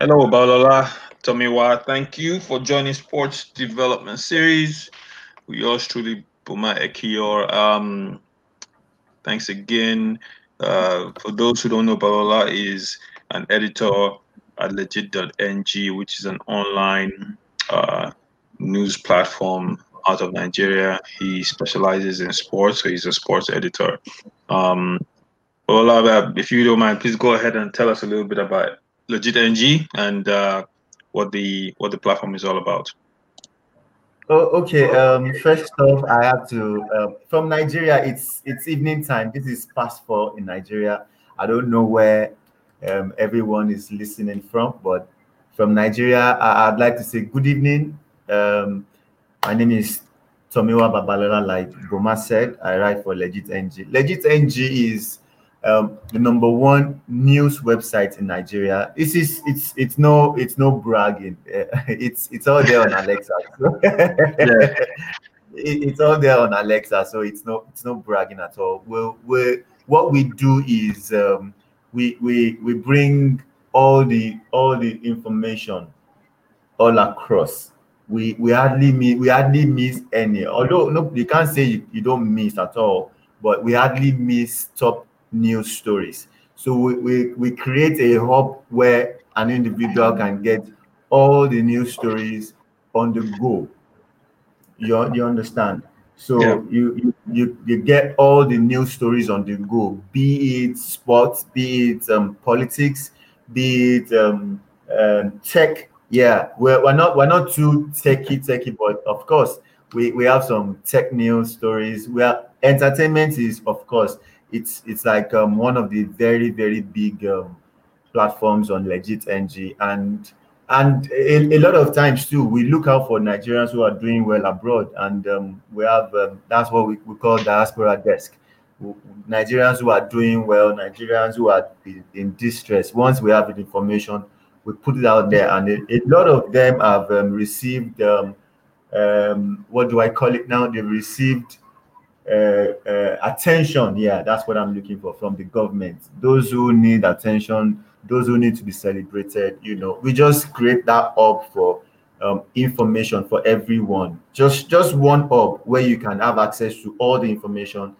Hello, Balola. Tomiwa, thank you for joining Sports Development Series. We yours truly, Boma Ekiyor. Um, thanks again. Uh, for those who don't know, Balola is an editor at legit.ng, which is an online uh, news platform out of Nigeria. He specializes in sports, so he's a sports editor. Um, Balola, if you don't mind, please go ahead and tell us a little bit about Legit NG and uh, what the what the platform is all about. Oh, okay. Um, first off, I have to uh, from Nigeria. It's it's evening time. This is past four in Nigeria. I don't know where um, everyone is listening from, but from Nigeria, I, would like to say good evening. Um, my name is Tomiwa Babalola. Like Boma said, I write for Legit NG. Legit NG is um, the number one news website in Nigeria. This is it's it's no it's no bragging. it's it's all there on Alexa. yeah. it's all there on Alexa, so it's no it's no bragging at all. Well, we what we do is um, we we we bring all the all the information all across. We we hardly miss we hardly miss any. Although no, you can't say you, you don't miss at all, but we hardly miss top news stories. So we, we, we create a hub where an individual can get all the news stories on the go. You, you understand? So yeah. you, you you get all the news stories on the go, be it sports, be it um, politics, be it um, um, tech. Yeah, we're, we're not we're not too techy techy, but of course we, we have some tech news stories. We are entertainment is of course it's it's like um, one of the very very big um, platforms on legit ng and and a, a, lot of times too we look out for nigerians who are doing well abroad. And um, we have um, that's what we, we call diaspora desk. Nigerians who are doing well nigerians who are in, in distress. Once we have the information we put it out there. And a, a lot of them have um, received um, what do i call it now? They've received attention. Yeah, that's what I'm looking for from the government. Those who need attention, those who need to be celebrated. You know, we just create that hub for um, information for everyone. Just just one hub where you can have access to all the information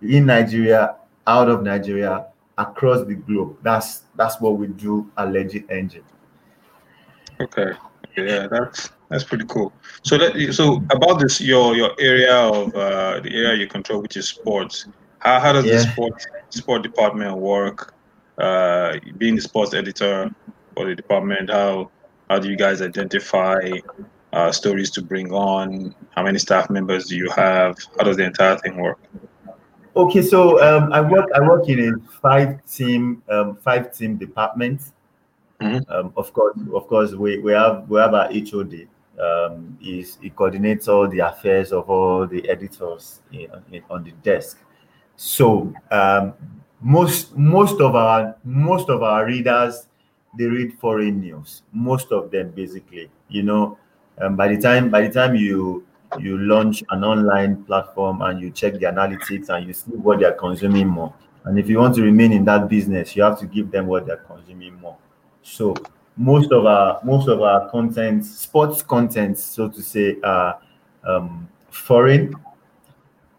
in Nigeria, out of Nigeria, across the globe. That's that's what we do at Engine. Okay. Yeah, that's that's pretty cool. So that so about this your your area of uh, the area you control, which is sports. How how does yeah. the sport sport department work? Uh, being the sports editor for the department, how how do you guys identify uh, stories to bring on? How many staff members do you have? How does the entire thing work? Okay, so um, I work I work in a five team um, five team department. Mm-hmm. Um, of course, of course, we, we have we have our HOD, um, is he coordinates all the affairs of all the editors in, in, on the desk. So um, most most of our most of our readers they read foreign news. Most of them basically, you know. Um, by the time by the time you you launch an online platform and you check the analytics and you see what they're consuming more. And if you want to remain in that business, you have to give them what they're consuming more. So most of our most of our content, sports content, so to say, are um, foreign,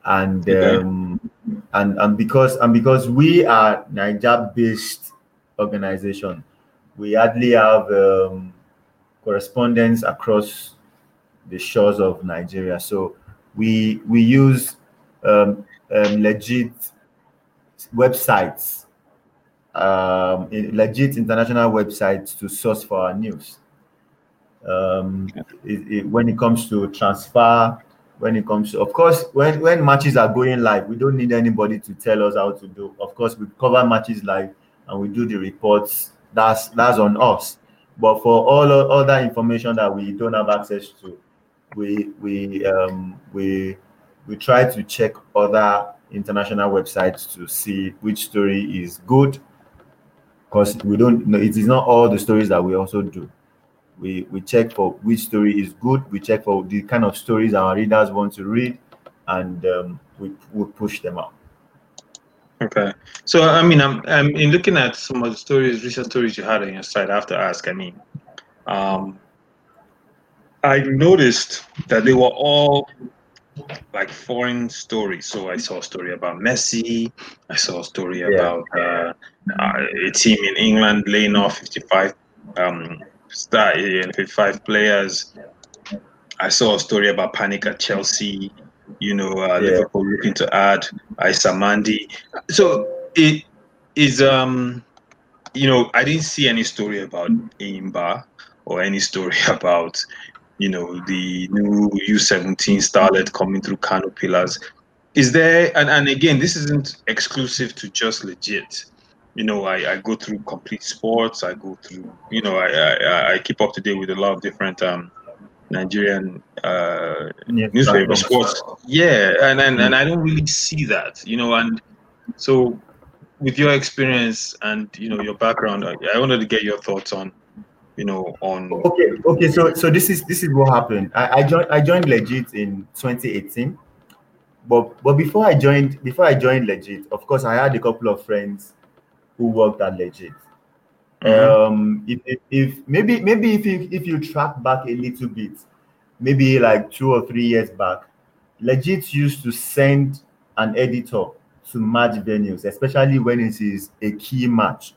and um, and and because and because we are Niger-based organization, we hardly have um, correspondence across the shores of Nigeria. So we we use um, um, legit websites um, legit international websites to source for our news. Um, it, it, when it comes to transfer, when it comes to, of course, when, when matches are going live, we don't need anybody to tell us how to do. Of course, we cover matches live and we do the reports. That's that's on us. But for all other information that we don't have access to, we we um, we we try to check other international websites to see which story is good because we don't know it is not all the stories that we also do we we check for which story is good we check for the kind of stories our readers want to read and um, we, we push them out Okay. So I mean, I'm, I'm in looking at some of the stories, recent stories you had on your site. I have to ask. I mean, um, I noticed that they were all like foreign stories. So I saw a story about Messi. I saw a story yeah. about uh, uh, a team in England laying off 55 um, star and 55 players. I saw a story about panic at Chelsea. You know, uh, yeah. Liverpool looking to add Aissa Mandi. So it is um you know I didn't see any story about Enyimba or any story about you know the new U17 starlet coming through Kano Pillars. Is there and, and again this isn't exclusive to just legit. You know, I, I go through complete sports, I go through you know, I, I, I keep up to date with a lot of different um Nigerian uh, yeah, newspaper sports. Yeah, and and, and I don't really see that, you know, and so with your experience and you know your background, I, I wanted to get your thoughts on, you know, on. Okay, okay. So so this is this is what happened. I, I joined I joined Legit in 2018, but but before I joined before I joined Legit, of course I had a couple of friends who worked at Legit. Mm-hmm. Um, if, if, if maybe maybe if you if you track back a little bit, maybe like two or three years back, Legit used to send an editor to match venues, especially when it is a key match.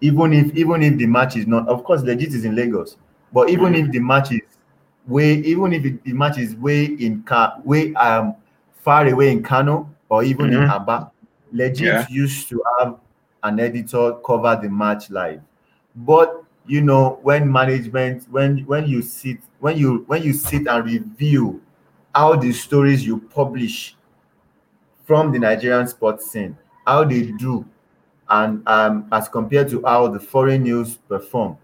Even if even if the match is not, of course, legit is in Lagos, but even mm-hmm. if the match is way, even if it, the match is way in car, way um far away in Kano or even mm-hmm. in Aba, legit yeah. used to have an editor cover the match live. But you know, when management, when when you sit, when you when you sit and review how the stories you publish from the Nigerian sports scene, how they do, and um, as compared to how the foreign news perform,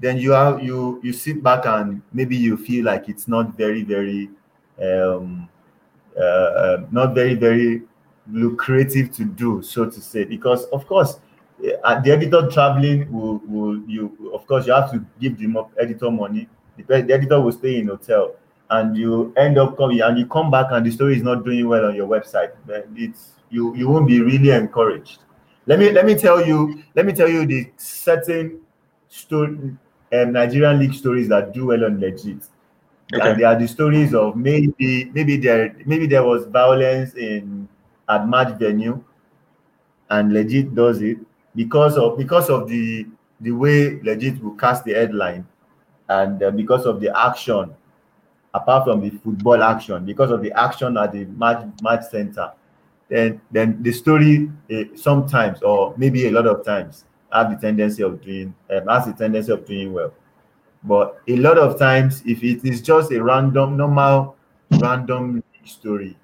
then you have you you sit back and maybe you feel like it's not very very um, uh, uh, not very very lucrative to do, so to say, because of course uh, the editor traveling will, will you of course you have to give the editor money. The, the editor will stay in hotel and you end up coming and you come back and the story is not doing well on your website, then it's you you won't be really encouraged. Let me let me tell you let me tell you the certain story um, Nigerian league stories that do well on legit. Okay. And they are the stories of maybe maybe there maybe there was violence in at match venue, and legit does it because of because of the the way legit will cast the headline, and uh, because of the action apart from the football action, because of the action at the match match center, then then the story uh, sometimes or maybe a lot of times have the tendency of doing um, has the tendency of doing well. But a lot of times, if it is just a random, normal, random story,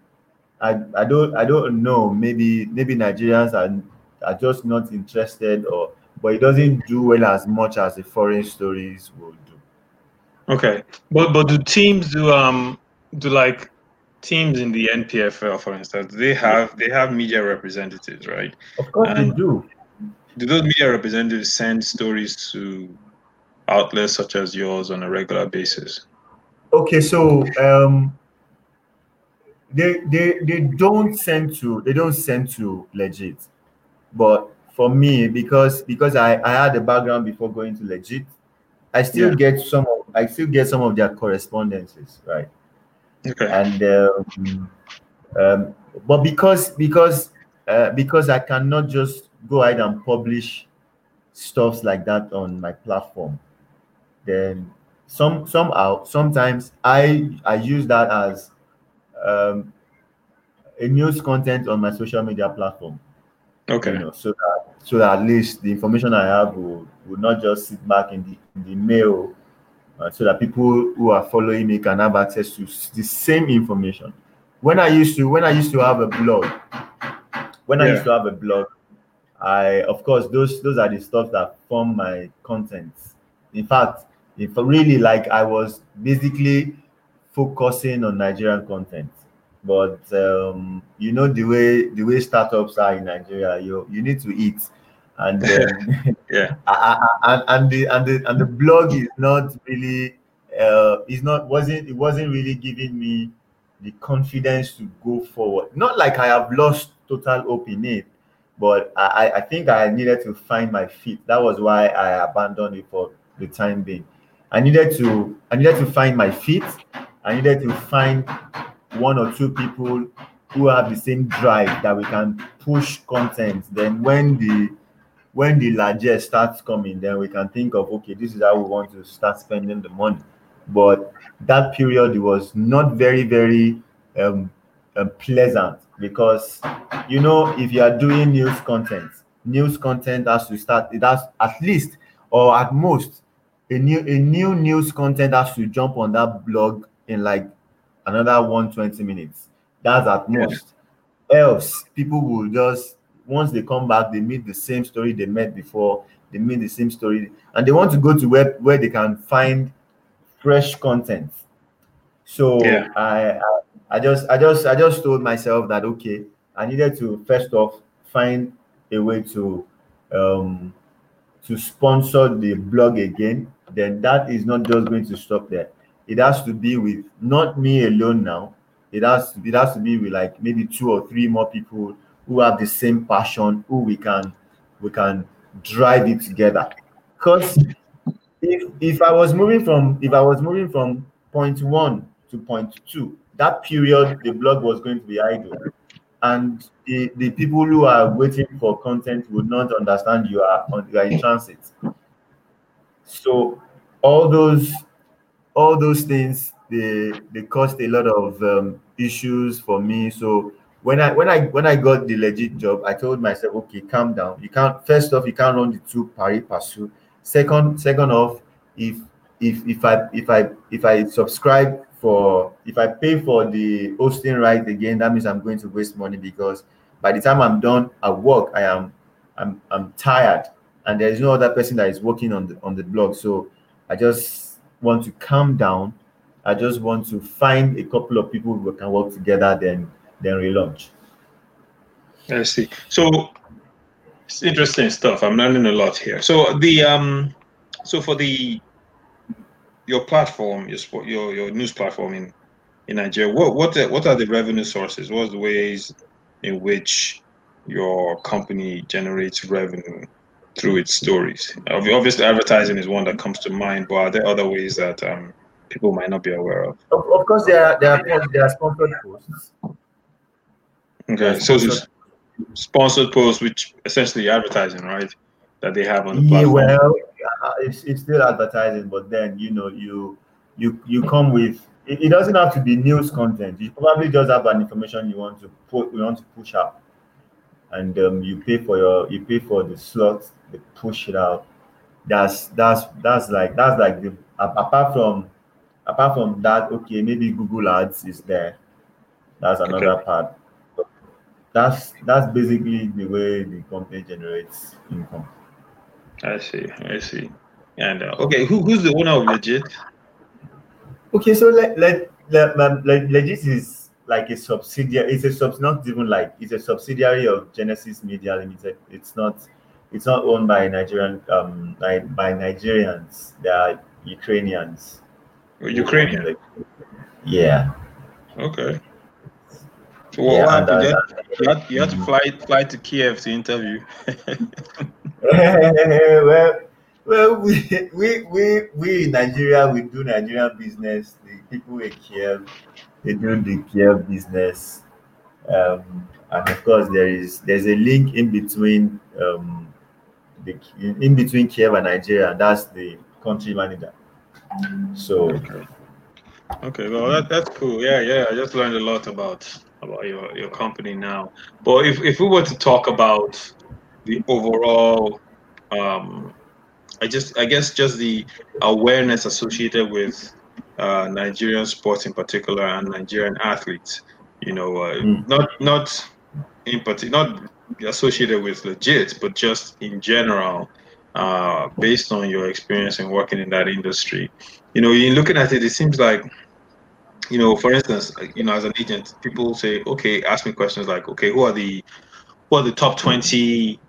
I, I don't I don't know. Maybe maybe Nigerians are are just not interested, or but it doesn't do well as much as the foreign stories would do Okay, but but do teams do um do like teams in the NPFL, for instance, they have they have media representatives, right? Of course and they do. Do those media representatives send stories to outlets such as yours on a regular basis? Okay, so um, they they they don't send to they don't send to legit, but for me because because I I had a background before going to legit, I still yeah. get some of I still get some of their correspondences, right? Okay. And um, um, but because because uh, because I cannot just go ahead and publish stuffs like that on my platform, then some somehow sometimes I I use that as um, a news content on my social media platform. Okay. You know, so that so that at least the information I have will, will not just sit back in the in the mail uh, so that people who are following me can have access to the same information. When I used to when I used to have a blog, when yeah. I used to have a blog, I of course those those are the stuff that form my content. In fact, if really like I was basically focusing on Nigerian content. But um, you know the way the way startups are in Nigeria, you you need to eat and um, yeah, and, and the and the and the blog is not really uh, is not wasn't it wasn't really giving me the confidence to go forward. Not like I have lost total hope in it, but I, I think I needed to find my feet. That was why I abandoned it for the time being. I needed to I needed to find my feet. I needed to find one or two people who have the same drive that we can push content. Then when the when the largest starts coming, then we can think of okay, this is how we want to start spending the money. But that period was not very very um, um, pleasant because you know if you are doing news content, news content has to start. It has at least or at most a new a new news content has to jump on that blog in like another 120 minutes. That's at most. Else, people will just once they come back, they meet the same story they met before, they meet the same story, and they want to go to where, where they can find fresh content. So yeah. I, I I just I just I just told myself that okay, I needed to first off find a way to um to sponsor the blog again, then that is not just going to stop there. It has to be with not me alone now. It has it has to be with like maybe two or three more people who have the same passion, who we can we can drive it together. Because if if I was moving from if I was moving from point one to point two, that period the blog was going to be idle. And the, the people who are waiting for content would not understand you are on you are in transit. So all those all those things they they caused a lot of um, issues for me. So when i when i when i got the legit job i told myself okay calm down you can't first off you can't run the two pari passu second second off if if if i if i if i subscribe for if I pay for the hosting right again, that means I'm going to waste money because by the time I'm done at work, I am I'm I'm tired and there is no other person that is working on the on the blog. So I just want to calm down. I just want to find a couple of people who can work together, then then relaunch. I see. So it's interesting stuff. I'm learning a lot here. So the um so for the your platform, your sport, your your news platform in in Nigeria, what what the, what are the revenue sources? What's the ways in which your company generates revenue through its stories? Obviously, advertising is one that comes to mind, but are there other ways that um, people might not be aware of? Of, of course, there are there are, there are sponsored posts. Okay, so it's sponsored posts, which essentially advertising, right? That they have on the platform. Yeah, well, uh, it's, it's still advertising, but then you know you you you come with it, it, doesn't have to be news content. You probably just have an information you want to put you want to push out, and um, you pay for your you pay for the slot, they push it out. That's that's that's like that's like the apart from apart from that, okay, maybe Google Ads is there. That's another okay. part. That's that's basically the way the company generates income. I see. I see. And uh, okay, who, who's the owner of Legit? Okay, so let let, let, let Legit is like a subsidiary. It's a sub, not even like it's a subsidiary of Genesis Media Limited. It's not it's not owned by Nigerian um by, by Nigerians. They are Ukrainians. Ukrainian. Yeah. Okay. What yeah? You, you, had, you had to fly fly to Kiev to interview. well, well, we, we we we in Nigeria we do Nigerian business. The people in Kiev they do the Kiev business, um, and of course there is there's a link in between um, the in between Kiev and Nigeria, and that's the country manager. So. Okay. Okay, well that, that's cool. Yeah, yeah. I just learned a lot about about your, your company now. But if, if we were to talk about the overall um, I just I guess just the awareness associated with uh, Nigerian sports in particular and Nigerian athletes. You know, uh, mm. not not in particular, not associated with legit, but just in general, uh, based on your experience in working in that industry. You know, in looking at it, it seems like you know, for instance, you know, as an agent, people say, okay, ask me questions like, okay, who are the who are the top twenty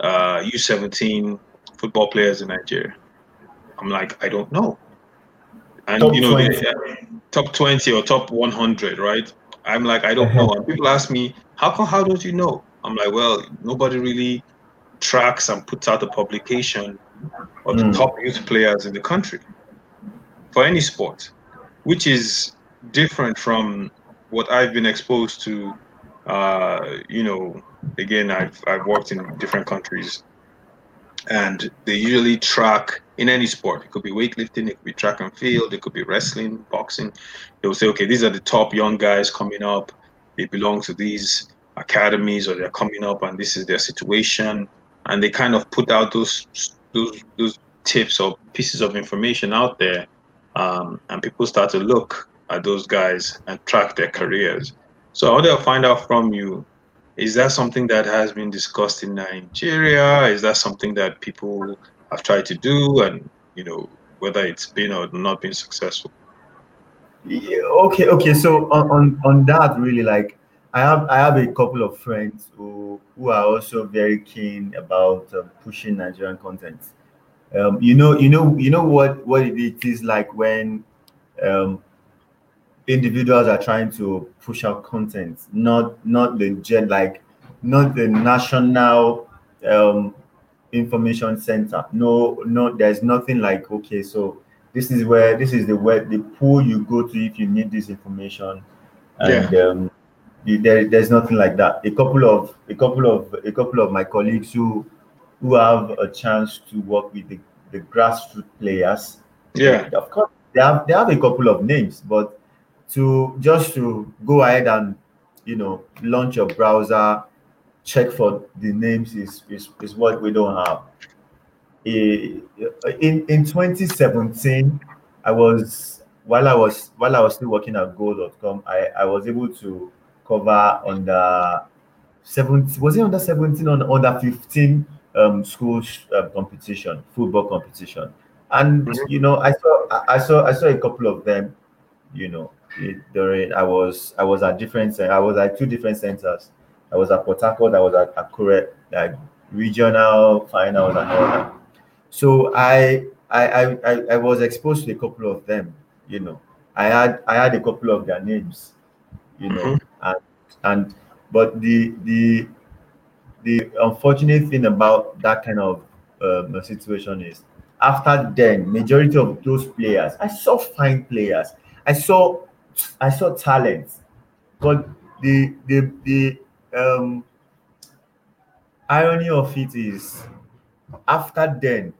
uh, U17 football players in Nigeria? I'm like, I don't know. And top you know, 20. The, top 20 or top 100, right? I'm like, I don't uh-huh. know. And people ask me, how come, how don't you know? I'm like, well, nobody really tracks and puts out a publication of the mm. top youth players in the country for any sport, which is different from what I've been exposed to. Uh, you know, again, I've I've worked in different countries, and they usually track in any sport. It could be weightlifting, it could be track and field, it could be wrestling, boxing. They'll say, okay, these are the top young guys coming up. They belong to these academies, or they're coming up, and this is their situation. And they kind of put out those those those tips or pieces of information out there, um, and people start to look at those guys and track their careers. So I want to find out from you is that something that has been discussed in Nigeria? Is that something that people have tried to do, and you know whether it's been or not been successful? Yeah, okay, okay. So on, on on that, really, like I have I have a couple of friends who who are also very keen about uh, pushing Nigerian content. Um, you know, you know, you know what what it is like when um, individuals are trying to push out content, not not the gen like not the national um, information center. No, no, there's nothing like okay, so this is where this is the where the pool you go to if you need this information, and yeah. um, there, there's nothing like that. A couple of a couple of a couple of my colleagues who who have a chance to work with the, the grassroots players. Yeah, of course they have they have a couple of names, but to just to go ahead and you know launch your browser check for the names is is, is what we don't have in in 2017 i was while i was while i was still working at Goal.com i i was able to cover under 17 was it under 17 on under 15 um school uh, competition football competition and mm-hmm. you know i saw i saw i saw a couple of them you know it, during I was I was at different I was at two different centers. I was at Port Harcourt, I was at Akure, like regional finals and all that. So I I, I I was exposed to a couple of them, you know. I had I had a couple of their names, you know, mm-hmm. and and but the the the unfortunate thing about that kind of um, situation is after then majority of those players i saw fine players i saw I saw talent, but the the the um irony of it is after then,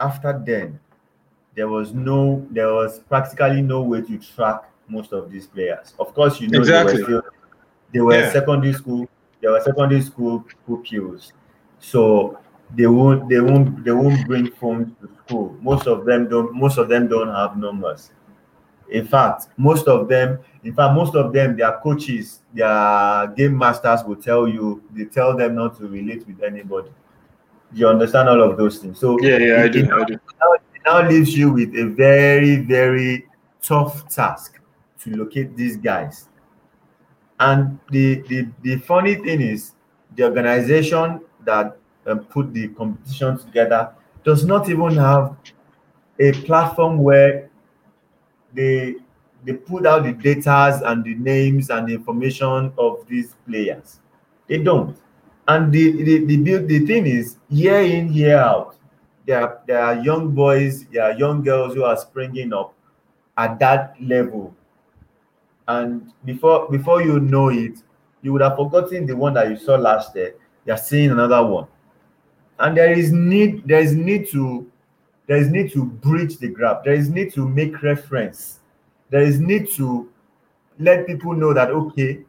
after then, there was no there was practically no way to track most of these players. Of course, you know exactly. they were still they were yeah. secondary school, they were secondary school pupils. So they won't they won't they won't bring phones to school. Most of them don't most of them don't have numbers. In fact, most of them, in fact, most of them, their coaches, their game masters will tell you, they tell them not to relate with anybody. You understand all of those things. So yeah, yeah, I do. Now, I do. it now leaves you with a very, very tough task to locate these guys. And the the, the funny thing is, the organization that um, put the competition together does not even have a platform where they they put out the data and the names and the information of these players. They don't. And the the, the, the thing is, year in, year out, there are, there are young boys, there are young girls who are springing up at that level. And before before you know it, you would have forgotten the one that you saw last year. You're seeing another one. And there is need, there is need to there is need to bridge the gap. There is need to make reference. There is need to let people know that okay,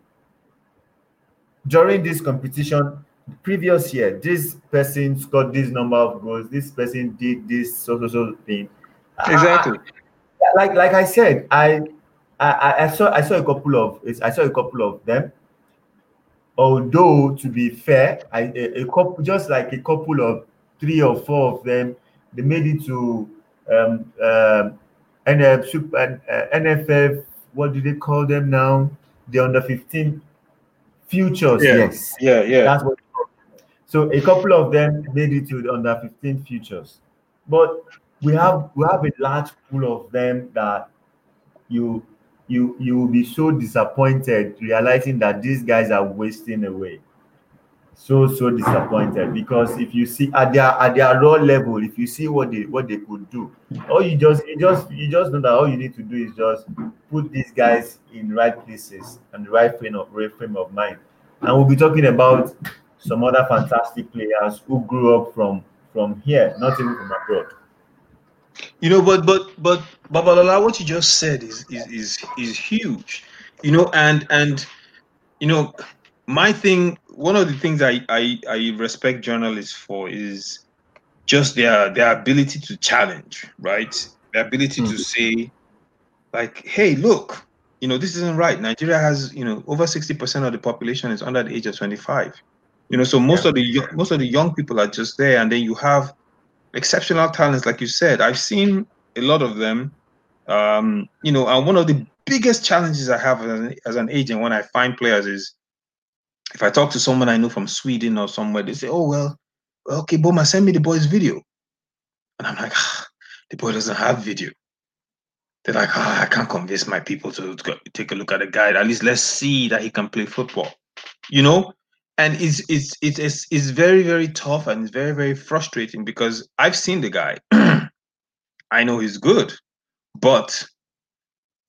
during this competition, previous year, this person scored this number of goals. This person did this so so so thing. Exactly. I, like like I said, I, I I saw I saw a couple of I saw a couple of them. Although to be fair, I a, a couple just like a couple of three or four of them they made it to um, uh, NF, uh, NFF. What do they call them now? The under 15 futures. Yeah. Yes. Yeah, yeah. That's what. So a couple of them made it to the under 15 futures, but we have we have a large pool of them that you you you will be so disappointed realizing that these guys are wasting away so so disappointed because if you see at their at their raw level, if you see what they what they could do, all you just you just you just know that all you need to do is just put these guys in right places and the right frame of right frame of mind. And we'll be talking about some other fantastic players who grew up from from here, not even from abroad. You know, but but but Babalola, what you just said is is is is huge. You know, and and you know, my thing, one of the things I I, I respect journalists for is just their their ability to challenge, right? The ability mm-hmm. to say, like, hey, look, you know, this isn't right. Nigeria has, you know, over 60% of the population is under the age of 25. You know, so most yeah. of the most of the young people are just there, and then you have exceptional talents, like you said. I've seen a lot of them. Um, you know, and one of the biggest challenges I have as an, as an agent when I find players is if I talk to someone I know from Sweden or somewhere, they say, "Oh well, okay, Boma, send me the boy's video," and I'm like, ah, "The boy doesn't have video." They're like, oh, I can't convince my people to, take a look at the guy. At least let's see that he can play football, you know and it's it's it's it's very very tough and it's very very frustrating because I've seen the guy. I know he's good, but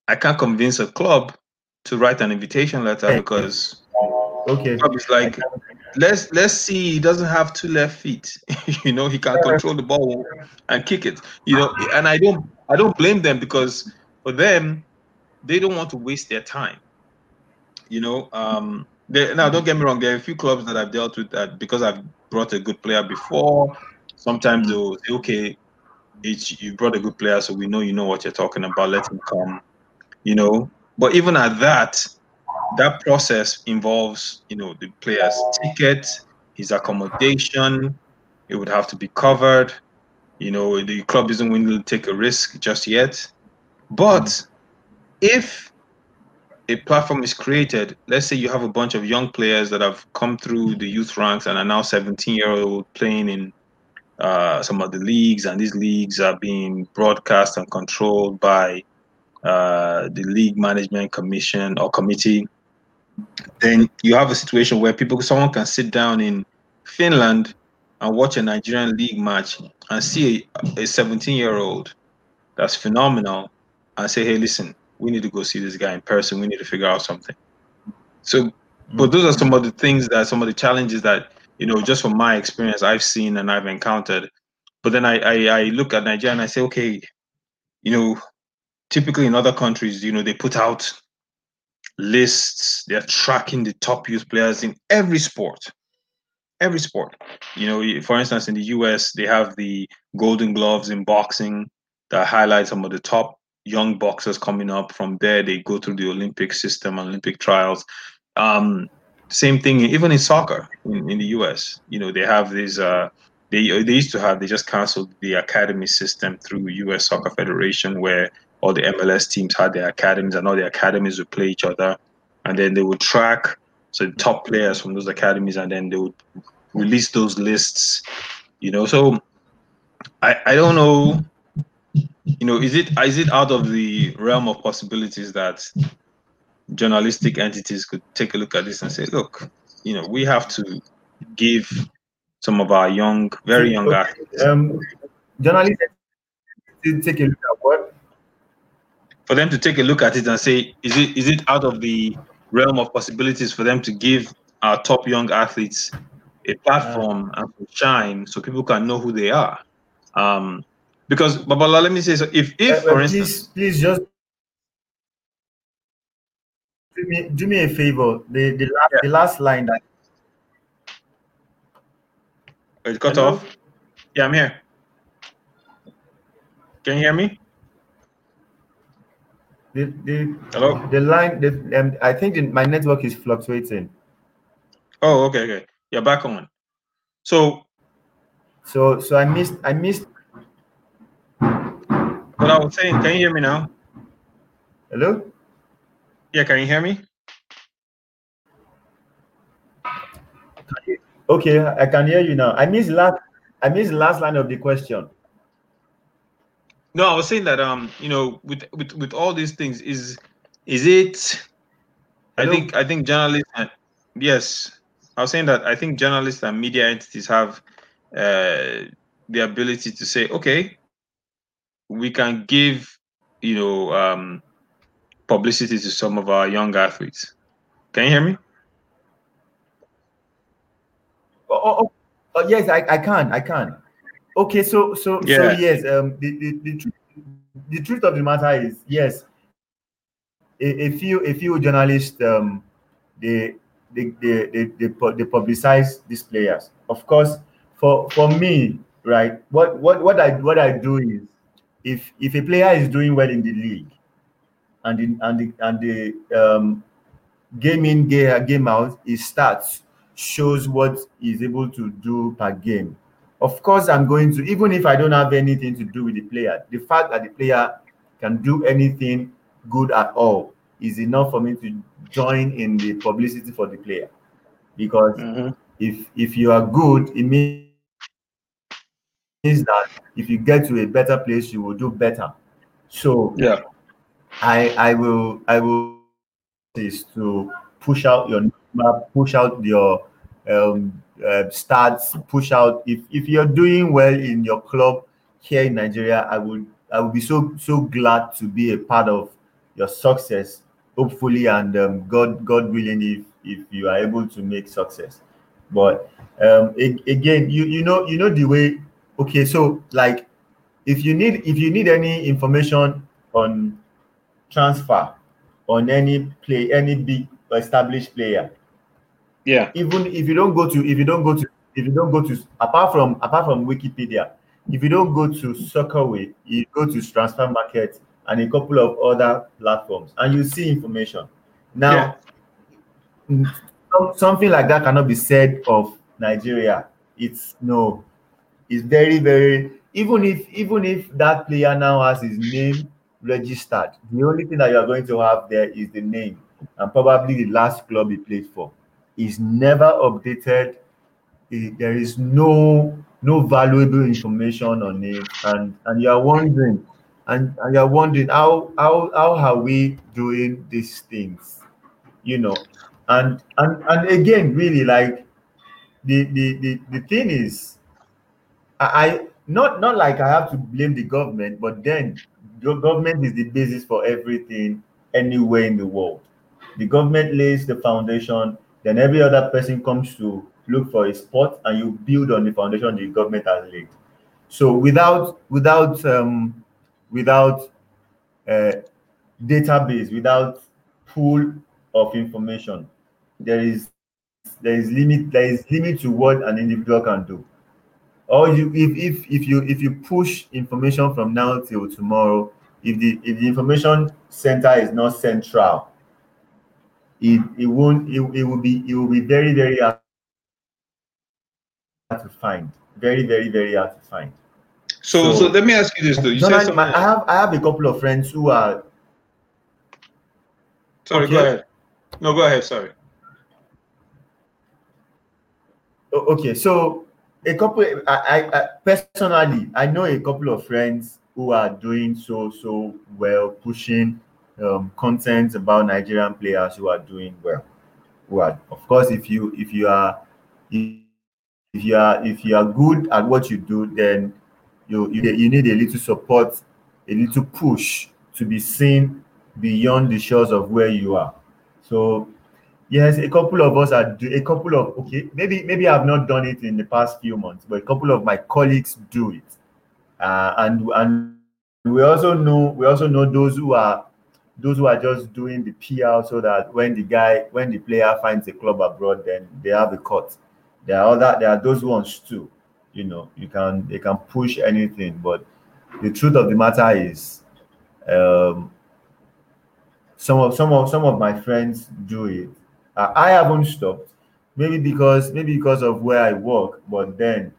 I can't convince a club to write an invitation letter because okay, is like let's let's see he doesn't have two left feet. you know he can control the ball and kick it. You know, and I don't I don't blame them because for them they don't want to waste their time. You know, um, there, now, don't get me wrong. There are a few clubs that I've dealt with that because I've brought a good player before. Sometimes they'll say, "Okay, it's, you brought a good player, so we know you know what you're talking about. Let him come." You know, but even at that, that process involves, you know, the player's ticket, his accommodation. It would have to be covered. You know, the club isn't willing to take a risk just yet. But if a platform is created, let's say you have a bunch of young players that have come through the youth ranks and are now 17 year old playing in uh, some of the leagues, and these leagues are being broadcast and controlled by uh, the league management commission or committee. Then you have a situation where people, someone can sit down in Finland and watch a Nigerian league match and see a 17 year old that's phenomenal and say, hey, listen, we need to go see this guy in person. We need to figure out something. So, but mm. those are some of the things that some of the challenges that you know, just from my experience, I've seen and I've encountered. But then I, I, I look at Nigeria and I say, okay, you know, typically in other countries, you know, they put out lists. They're tracking the top youth players in every sport, every sport. You know, for instance, in the US, they have the Golden Gloves in boxing that highlight some of the top young boxers coming up. From there, they go through the Olympic system, Olympic trials. Um, same thing, even in soccer in, in, the US. You know, they have these. Uh, they they used to have. They just canceled the academy system through US Soccer Federation, where all the MLS teams had their academies, and all the academies would play each other, and then they would track so the top players from those academies, and then they would release those lists. You know, so I I don't know you know, is it is it out of the realm of possibilities that journalistic entities could take a look at this and say, look, you know, we have to give some of our young, very young athletes. Um, journalists take a look at what? For them to take a look at it and say, is it is it out of the realm of possibilities for them to give our top young athletes a platform uh, and shine so people can know who they are? Um, because Babala, let me say so. If if uh, for please, instance, please just do me do me a favor. The the last yeah. the last line that it cut Hello? off. Yeah, I'm here. Can you hear me? The, the, Hello. The line. The, um, I think the, my network is fluctuating. Oh, okay, okay. You're back on. So. So so I missed I missed what I was saying, can you hear me now? Hello? Yeah, can you hear me? Okay, I can hear you now. I missed last I missed last line of the question. No, I was saying that um, you know, with with with all these things, is is it? Hello? I think I think journalists. Yes, I was saying that I think journalists and media entities have uh, the ability to say, okay, we can give, you know, um, publicity to some of our young athletes. Can you hear me? Oh, oh, oh, oh yes, I, I can, I can. Okay, so so yeah. so yes, um, the, the, the, truth, the truth of the matter is yes, a, a few a few journalists um, they they, they, they, they, they publicize these players. Of course, for for me, right, what what what I what I do is if if a player is doing well in the league and in, and the and the um, game in game, game out, his stats shows what he's able to do per game. Of course, I'm going to even if I don't have anything to do with the player, the fact that the player can do anything good at all is enough for me to join in the publicity for the player. Because mm-hmm. if if you are good it means that if you get to a better place you will do better. So yeah. I i will i will is to push out your number push out your um uh, stats push out. If if you're doing well in your club here in nigeria i would i would be so so glad to be a part of your success hopefully and um, god god willing if if you are able to make success. But um again you you know you know the way okay so like if you need if you need any information on transfer on any play any big established player yeah even if you don't go to if you don't go to if you don't go to apart from apart from wikipedia if you don't go to soccerway you go to Transfermarkt and a couple of other platforms, and you see information. Now, yeah. something like that cannot be said of Nigeria. It's no, it's very, very. Even if even if that player now has his name registered, the only thing that you are going to have there is the name and probably the last club he played for. Is never updated. There is no no valuable information on it, and and you are wondering and, and you're wondering how how how are we doing these things? You know and and and again really like the the the, the thing is I, I not not like i have to blame the government but then the government is the basis for everything anywhere in the world. The government lays the foundation then every other person comes to look for a spot and you build on the foundation the government has laid so without without um without a database, without pool of information, there is there is limit there is limit to what an individual can do. Or you if if if you if you push information from now till tomorrow, if the if the information center is not central, it it won't it, it will be it will be very very hard to find. Very, very, very hard to find. So, so, so let me ask you this though. You said I have I have a couple of friends who are. Sorry, okay. go ahead. No, go ahead. Sorry. Okay, so a couple. I, I personally, I know a couple of friends who are doing so so well, pushing um, content about Nigerian players who are doing well. Well, of course, if you if you are if you are if you are good at what you do, then you, you, you need a little support, a little push to be seen beyond the shores of where you are. So yes, a couple of us are do a couple of okay, maybe maybe I've not done it in the past few months, but a couple of my colleagues do it. Uh, and and we also know we also know those who are those who are just doing the PR so that when the guy when the player finds a club abroad, then they have a cut. There are other there are those ones too you know you can they can push anything but the truth of the matter is um some of some of some of my friends do it i haven't stopped maybe because maybe because of where i work but then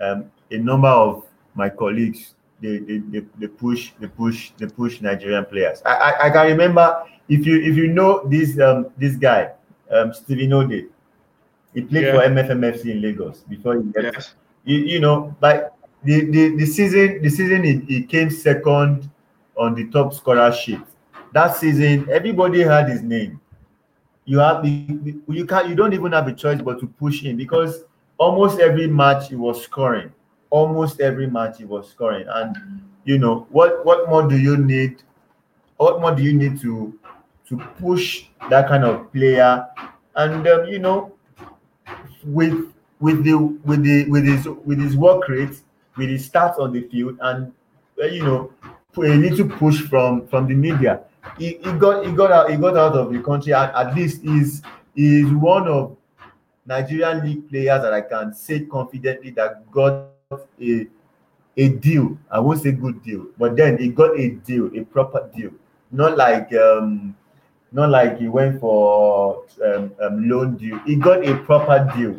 um, a number of my colleagues they, they, they, they push they push they push nigerian players I, I, I can remember if you if you know this um this guy um Stephen Odey he played yeah. for MFMFC in Lagos before he left. Yes you, you know, but the, the, the season the season he, he came second on the top scorer sheet. That season, everybody had his name. you have you can't you don't even have a choice but to push in because almost every match he was scoring almost every match he was scoring. And you know what what more do you need what more do you need to to push that kind of player? And um, you know with with the with the with his with his work rate with his stats on the field and uh, you know a little push from from the media he, he got he got out he got out of the country. At, least he's is one of Nigerian league players that I can say confidently that got a a deal. I won't say good deal, but then he got a deal, a proper deal. Not like um not like he went for um, um loan deal. He got a proper deal.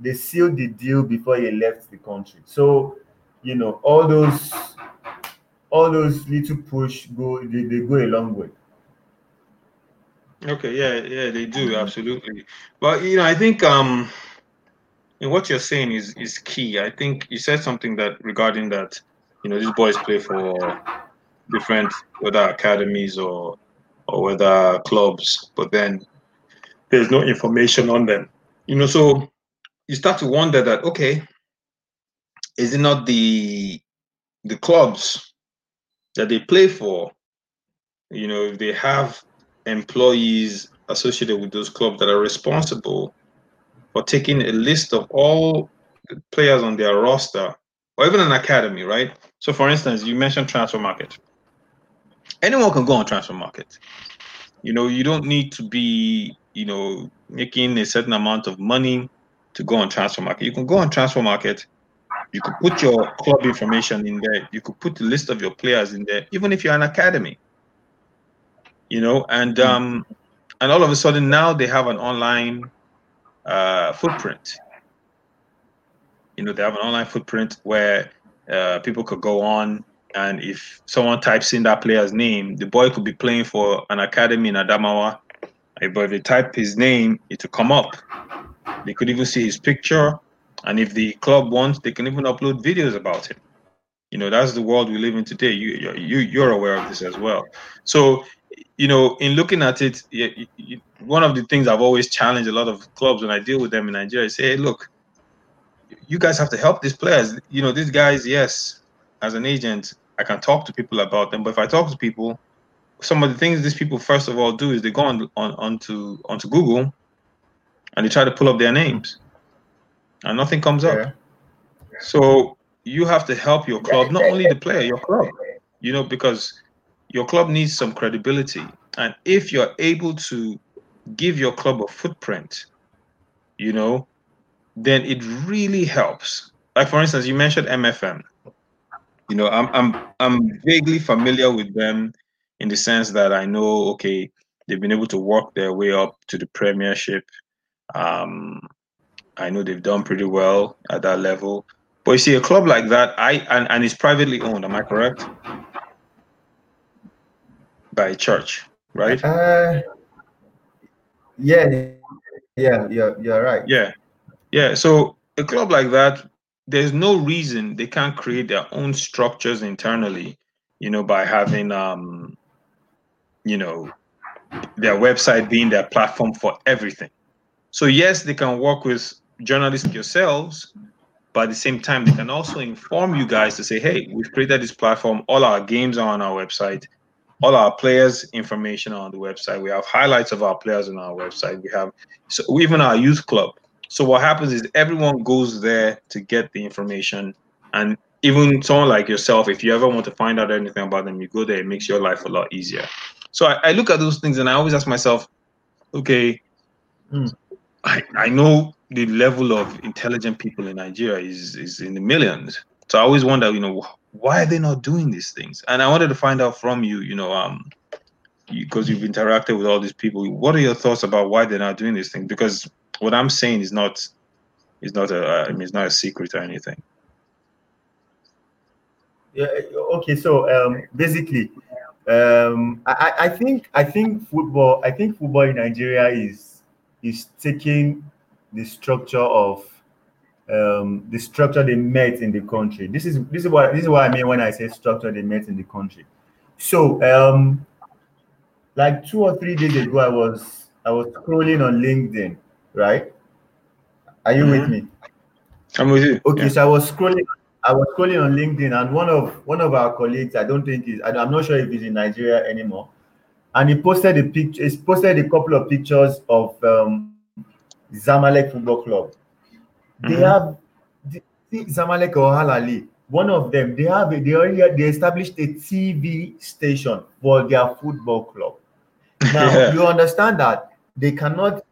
They sealed the deal before he left the country. So, you know, all those all those little push go they, they go a long way. Okay, yeah, yeah, they do absolutely. But you know, I think um, what you're saying is is key. I think you said something that regarding that, you know, these boys play for different whether academies or or whether clubs, but then there's no information on them. You know, so you start to wonder that okay, is it not the the clubs that they play for? You know, if they have employees associated with those clubs that are responsible for taking a list of all players on their roster or even an academy, right? So, for instance, you mentioned Transfermarkt. Anyone can go on Transfermarkt. You know, you don't need to be, you know, making a certain amount of money to go on Transfermarkt. You can go on Transfermarkt. You could put your club information in there. You could put the list of your players in there, even if you're an academy you know, and hmm. um, and all of a sudden now they have an online uh, footprint. You know, they have an online footprint where uh, people could go on, and if someone types in that player's name, the boy could be playing for an academy in Adamawa. But if they type his name, it will come up. They could even see his picture, and if the club wants, they can even upload videos about him. You know, that's the world we live in today. You you you're aware of this as well. So you know, in looking at it, one of the things I've always challenged a lot of clubs when I deal with them in Nigeria is say, hey, look, you guys have to help these players. You know, these guys, yes, as an agent, I can talk to people about them, but if I talk to people, some of the things these people first of all do is they go on, on onto onto Google and they try to pull up their names, and nothing comes up. Yeah. So you have to help your club, not only the player, your club. You know, because your club needs some credibility. And if you're able to give your club a footprint, you know, then it really helps. Like for instance, you mentioned MFM. You know, I'm I'm I'm vaguely familiar with them in the sense that I know, okay, they've been able to work their way up to the premiership. Um, I know they've done pretty well at that level. But you see, a club like that, I and, and it's privately owned, am I correct? By church, right? Uh, yeah, yeah, yeah, you're right. Yeah, yeah. So a club like that, there's no reason they can't create their own structures internally, you know, by having, um, you know, their website being their platform for everything. So yes, they can work with journalists yourselves, but at the same time, they can also inform you guys to say, hey, we've created this platform. All our games are on our website all our players information on the website. We have highlights of our players on our website. We have so even our youth club. So what happens is everyone goes there to get the information, and even someone like yourself, if you ever want to find out anything about them, you go there. It makes your life a lot easier. So I, I look at those things and I always ask myself, okay, mm. I I know the level of intelligent people in Nigeria is is in the millions. So I always wonder, you know, why are they not doing these things? And I wanted to find out from you, you know, um, because you, have interacted with all these people. What are your thoughts about why they're not doing these things? Because what I'm saying is not is not a I mean it's not a secret or anything. Yeah. Okay. So um, basically, um, I, I think I think football I think football in Nigeria is is taking the structure of um, the structure they met in the country. This is this is what this is what I mean when I say structure they met in the country. So um, like two or three days ago, I was I was scrolling on LinkedIn, right? Are you mm-hmm. with me? I'm with you. Okay, yeah. so I was scrolling. I was scrolling on LinkedIn, and one of one of our colleagues, I don't think is, I'm not sure if he's in Nigeria anymore, and he posted a picture. He posted a couple of pictures of um, Zamalek Football Club. They mm-hmm. have the, Zamalek or Al Ahly. One of them, they have they already they established a TV station for their football club. Now yeah. you understand that they cannot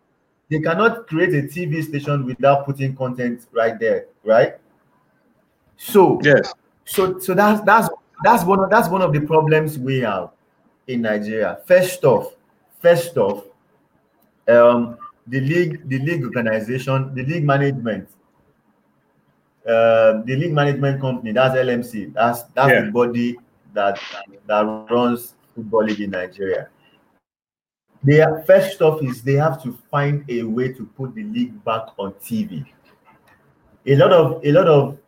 they cannot create a TV station without putting content right there, right? So yes, so so that's that's that's one of that's one of the problems we have in Nigeria. First off, first off, um, the league, the league organization, the league management, uh, the league management company, that's LMC. That's that's yeah. the body that that runs football league in Nigeria. They are, first off is they have to find a way to put the league back on TV. A lot of a lot of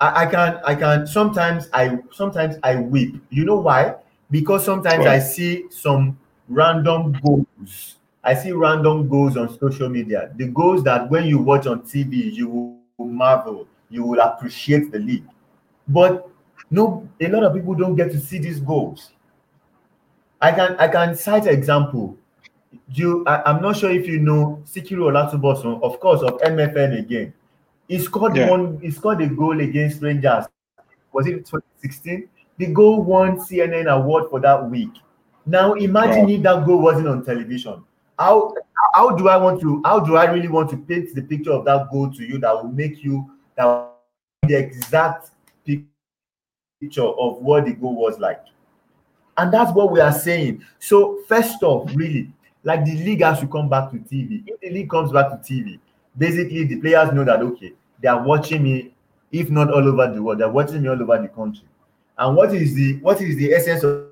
I, I can I can sometimes I sometimes I weep. You know why? Because sometimes I see some random goals. I see random goals on social media. The goals that when you watch on TV, you will marvel, you will appreciate the league. But no, a lot of people don't get to see these goals. I can I can cite an example. You, I, am not sure if you know Sikiru Olatunbosun, of course, of MFM again. He scored yeah. one. He scored a goal against Rangers. Was it 2016? The goal won CNN award for that week. Now imagine wow. if that goal wasn't on television. How how do I want to? How do I really want to paint the picture of that goal to you that will make you that the exact picture of what the goal was like? And that's what we are saying. So, first off, really, like the league has to come back to TV. If the league comes back to TV, basically the players know that okay, they are watching me, if not all over the world, they're watching me all over the country. And what is the what is the essence of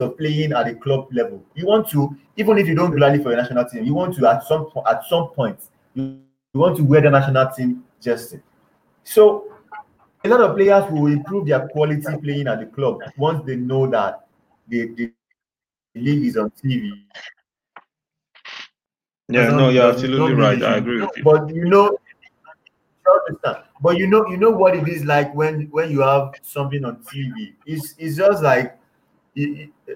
of playing at the club level. You want to, even if you don't rally for your national team, you want to at some at some point you, you want to wear the national team jersey. So a lot of players will improve their quality playing at the club once they know that the, the league is on TV. Yeah, no, you're absolutely right. I agree with you. But you know, but you know, you know what it is like when when you have something on TV. It's it's just like,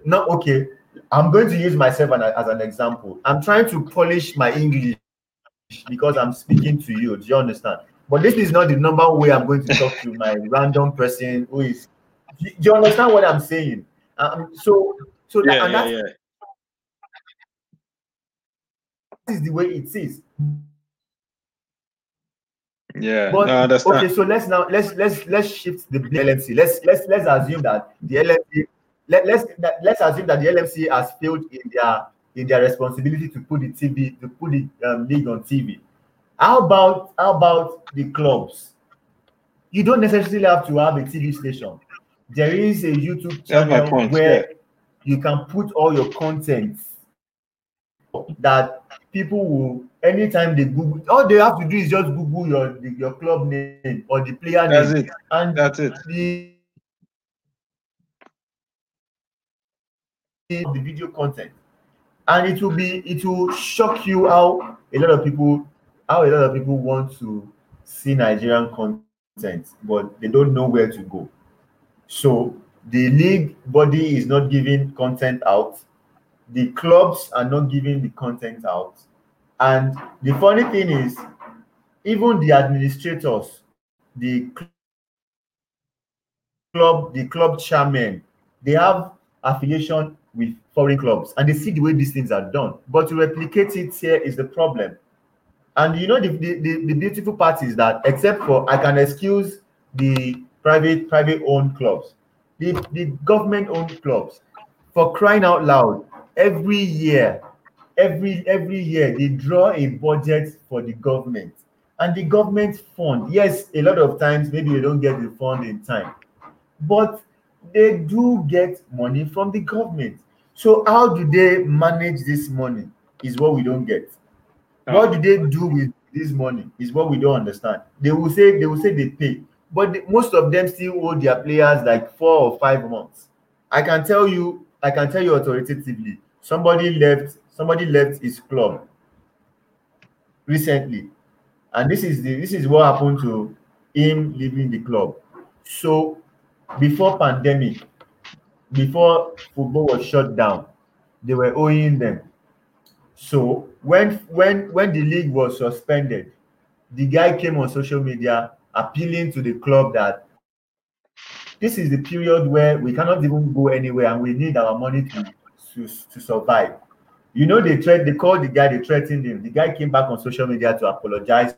not okay. I'm going to use myself as an example. I'm trying to polish my English because I'm speaking to you. Do you understand? But this is not the number way I'm going to talk to my random person who is. Do you understand what I'm saying? Um, so, so yeah, that, yeah, yeah. that is the way it is. Yeah, but, no, okay. So let's now let's let's let's shift the LMC. Let's let's let's assume that the LMC let, let's let's assume that the LMC has failed in their in their responsibility to put the TV to put the um, league on TV. How about how about the clubs? You don't necessarily have to have a TV station. There is a YouTube channel point, where yeah. you can put all your content that people will anytime they Google, all they have to do is just Google your your club name or the player That's name. It. And That's it. The, the video content and it will be it will shock you how a lot of people how a lot of people want to see Nigerian content, but they don't know where to go. So the league body is not giving content out. The clubs are not giving the content out. And the funny thing is, even the administrators, the club, the club chairman, they have affiliation with foreign clubs and they see the way these things are done. But to replicate it here is the problem. And you know the, the, the, the beautiful part is that except for I can excuse the private private owned clubs, the, the government owned clubs, for crying out loud, every year, every every year they draw a budget for the government. And the government fund, yes, a lot of times maybe they don't get the fund in time, but they do get money from the government. So how do they manage this money? Is what we don't get. Ah. What do they do with this money? Is what we don't understand. They will say they will say they pay, but the, most of them still owe their players like four or five months. I can tell you, I can tell you authoritatively, somebody left, somebody left his club recently. And this is the this is what happened to him leaving the club. So before pandemic, before football was shut down, they were owing them. So when when when the league was suspended, the guy came on social media appealing to the club that this is the period where we cannot even go anywhere and we need our money to to, to survive. You know, they threat they called the guy, they threatened him. The guy came back on social media to apologize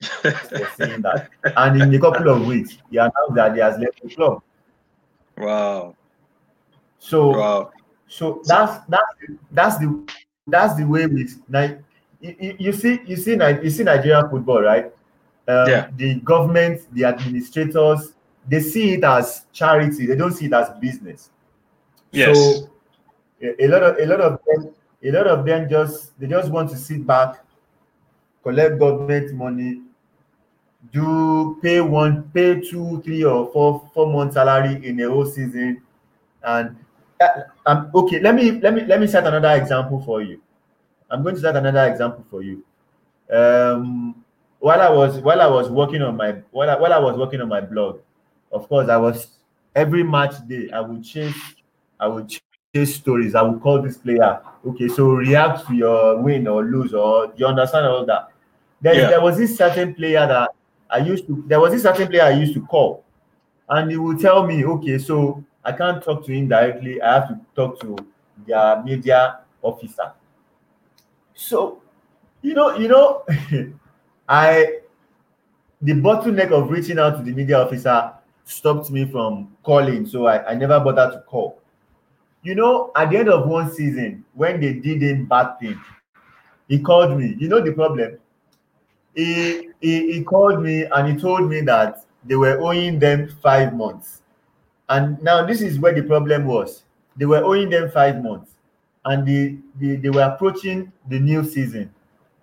for saying that. And in a couple of weeks, he announced that he has left the club. Wow. So wow. so that's that's that's the that's the way we like you, you see you see you see Nigerian football, right? Um, yeah. The government, the administrators, they see it as charity. They don't see it as business. Yes. So a, lot of a lot of them a lot of them just they just want to sit back, collect government money, do pay one, pay two, three, or four four month salary in a whole season, and um, okay. Let me let me let me set another example for you. I'm going to set another example for you. Um, while I was while I was working on my while I, while I was working on my blog, of course, I was every match day I would chase I would chase stories. I would call this player. Okay, so react to your win or lose, or you understand all that. There, yeah. there was this certain player that I used to. There was this certain player I used to call, and he would tell me, okay, so I can't talk to him directly. I have to talk to their media officer. So, you know, you know, I the bottleneck of reaching out to the media officer stopped me from calling, so I, I never bothered to call. You know, at the end of one season, when they did him bad thing, he called me. You know the problem? He, he he called me and he told me that they were owing them five months. And now this is where the problem was. They were owing them five months and the, the, they were approaching the new season.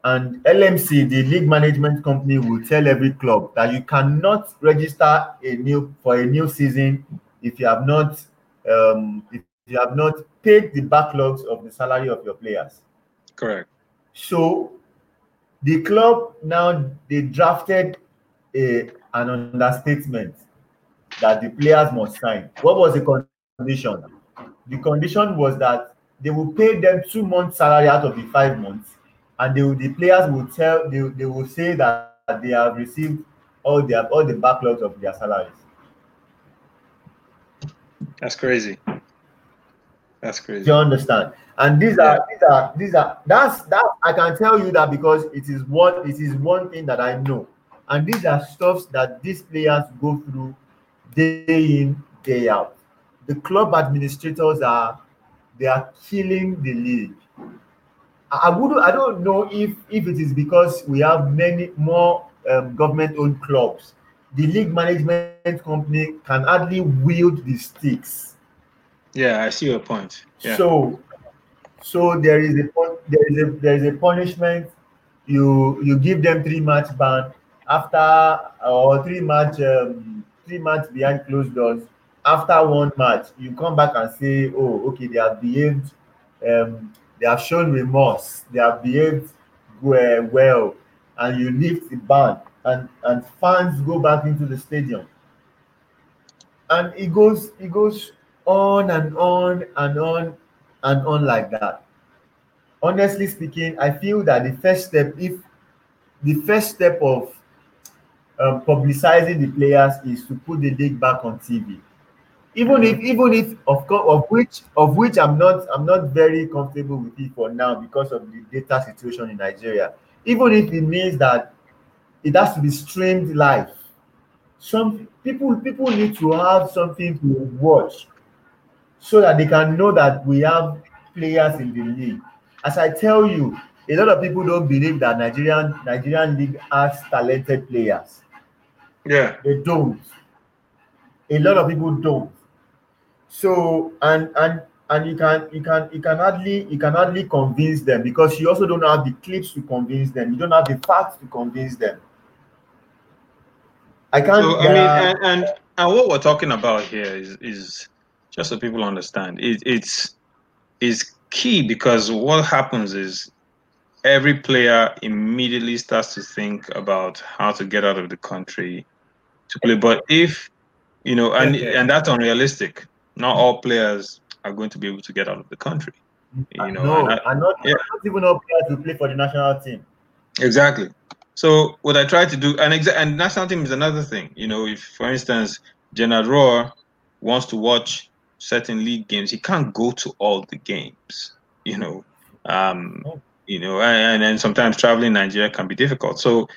And LMC, the league management company, will tell every club that you cannot register a new for a new season if you have not um, if you have not paid the backlogs of the salary of your players. Correct. So the club now they drafted a an understatement that the players must sign. What was the condition? The condition was that they will pay them two months salary out of the five months, and they will, the players will tell they, they will say that they have received all their all the backlogs of their salaries. That's crazy. That's crazy. You understand? And these yeah. are these are these are that's that I can tell you that because it is one it is one thing that I know. And these are stuffs that these players go through day in, day out. The club administrators are they are killing the league. I would I don't know if if it is because we have many more um, government-owned clubs. The league management company can hardly wield the sticks. Yeah, I see your point. Yeah. So, so there is a there is a there is a punishment. You you give them three match ban after or three match um, three match behind closed doors after one match you come back and say oh okay they have behaved um, they have shown remorse they have behaved well, well and you lift the ban and and fans go back into the stadium. And it goes it goes on and on and on and on like that. Honestly speaking i feel that the first step if the first step of um, publicizing the players is to put the league back on tv even if even if of of which of which i'm not i'm not very comfortable with it for now because of the data situation in nigeria. Even if it means that it has to be streamed live. Some people people need to have something to watch so that they can know that we have players in the league. As i tell you a lot of people don't believe that nigerian nigerian league has talented players yeah they don't a lot of people don't so and and and you can you can you can hardly you can hardly convince them because you also don't have the clips to convince them. You don't have the facts to convince them. I can't. So, I mean, and, and and what we're talking about here is is just so people understand, it, it's is key because what happens is every player immediately starts to think about how to get out of the country to play. But if you know, and okay. and that's unrealistic. Not all players are going to be able to get out of the country. You know, no, and, I, and not, yeah. not even all players to play for the national team. Exactly. So what I try to do, and exa- and national team is another thing. You know, if for instance, Gernot Rohr wants to watch certain league games, he can't go to all the games. You know, um, oh. you know, and then sometimes traveling Nigeria can be difficult. So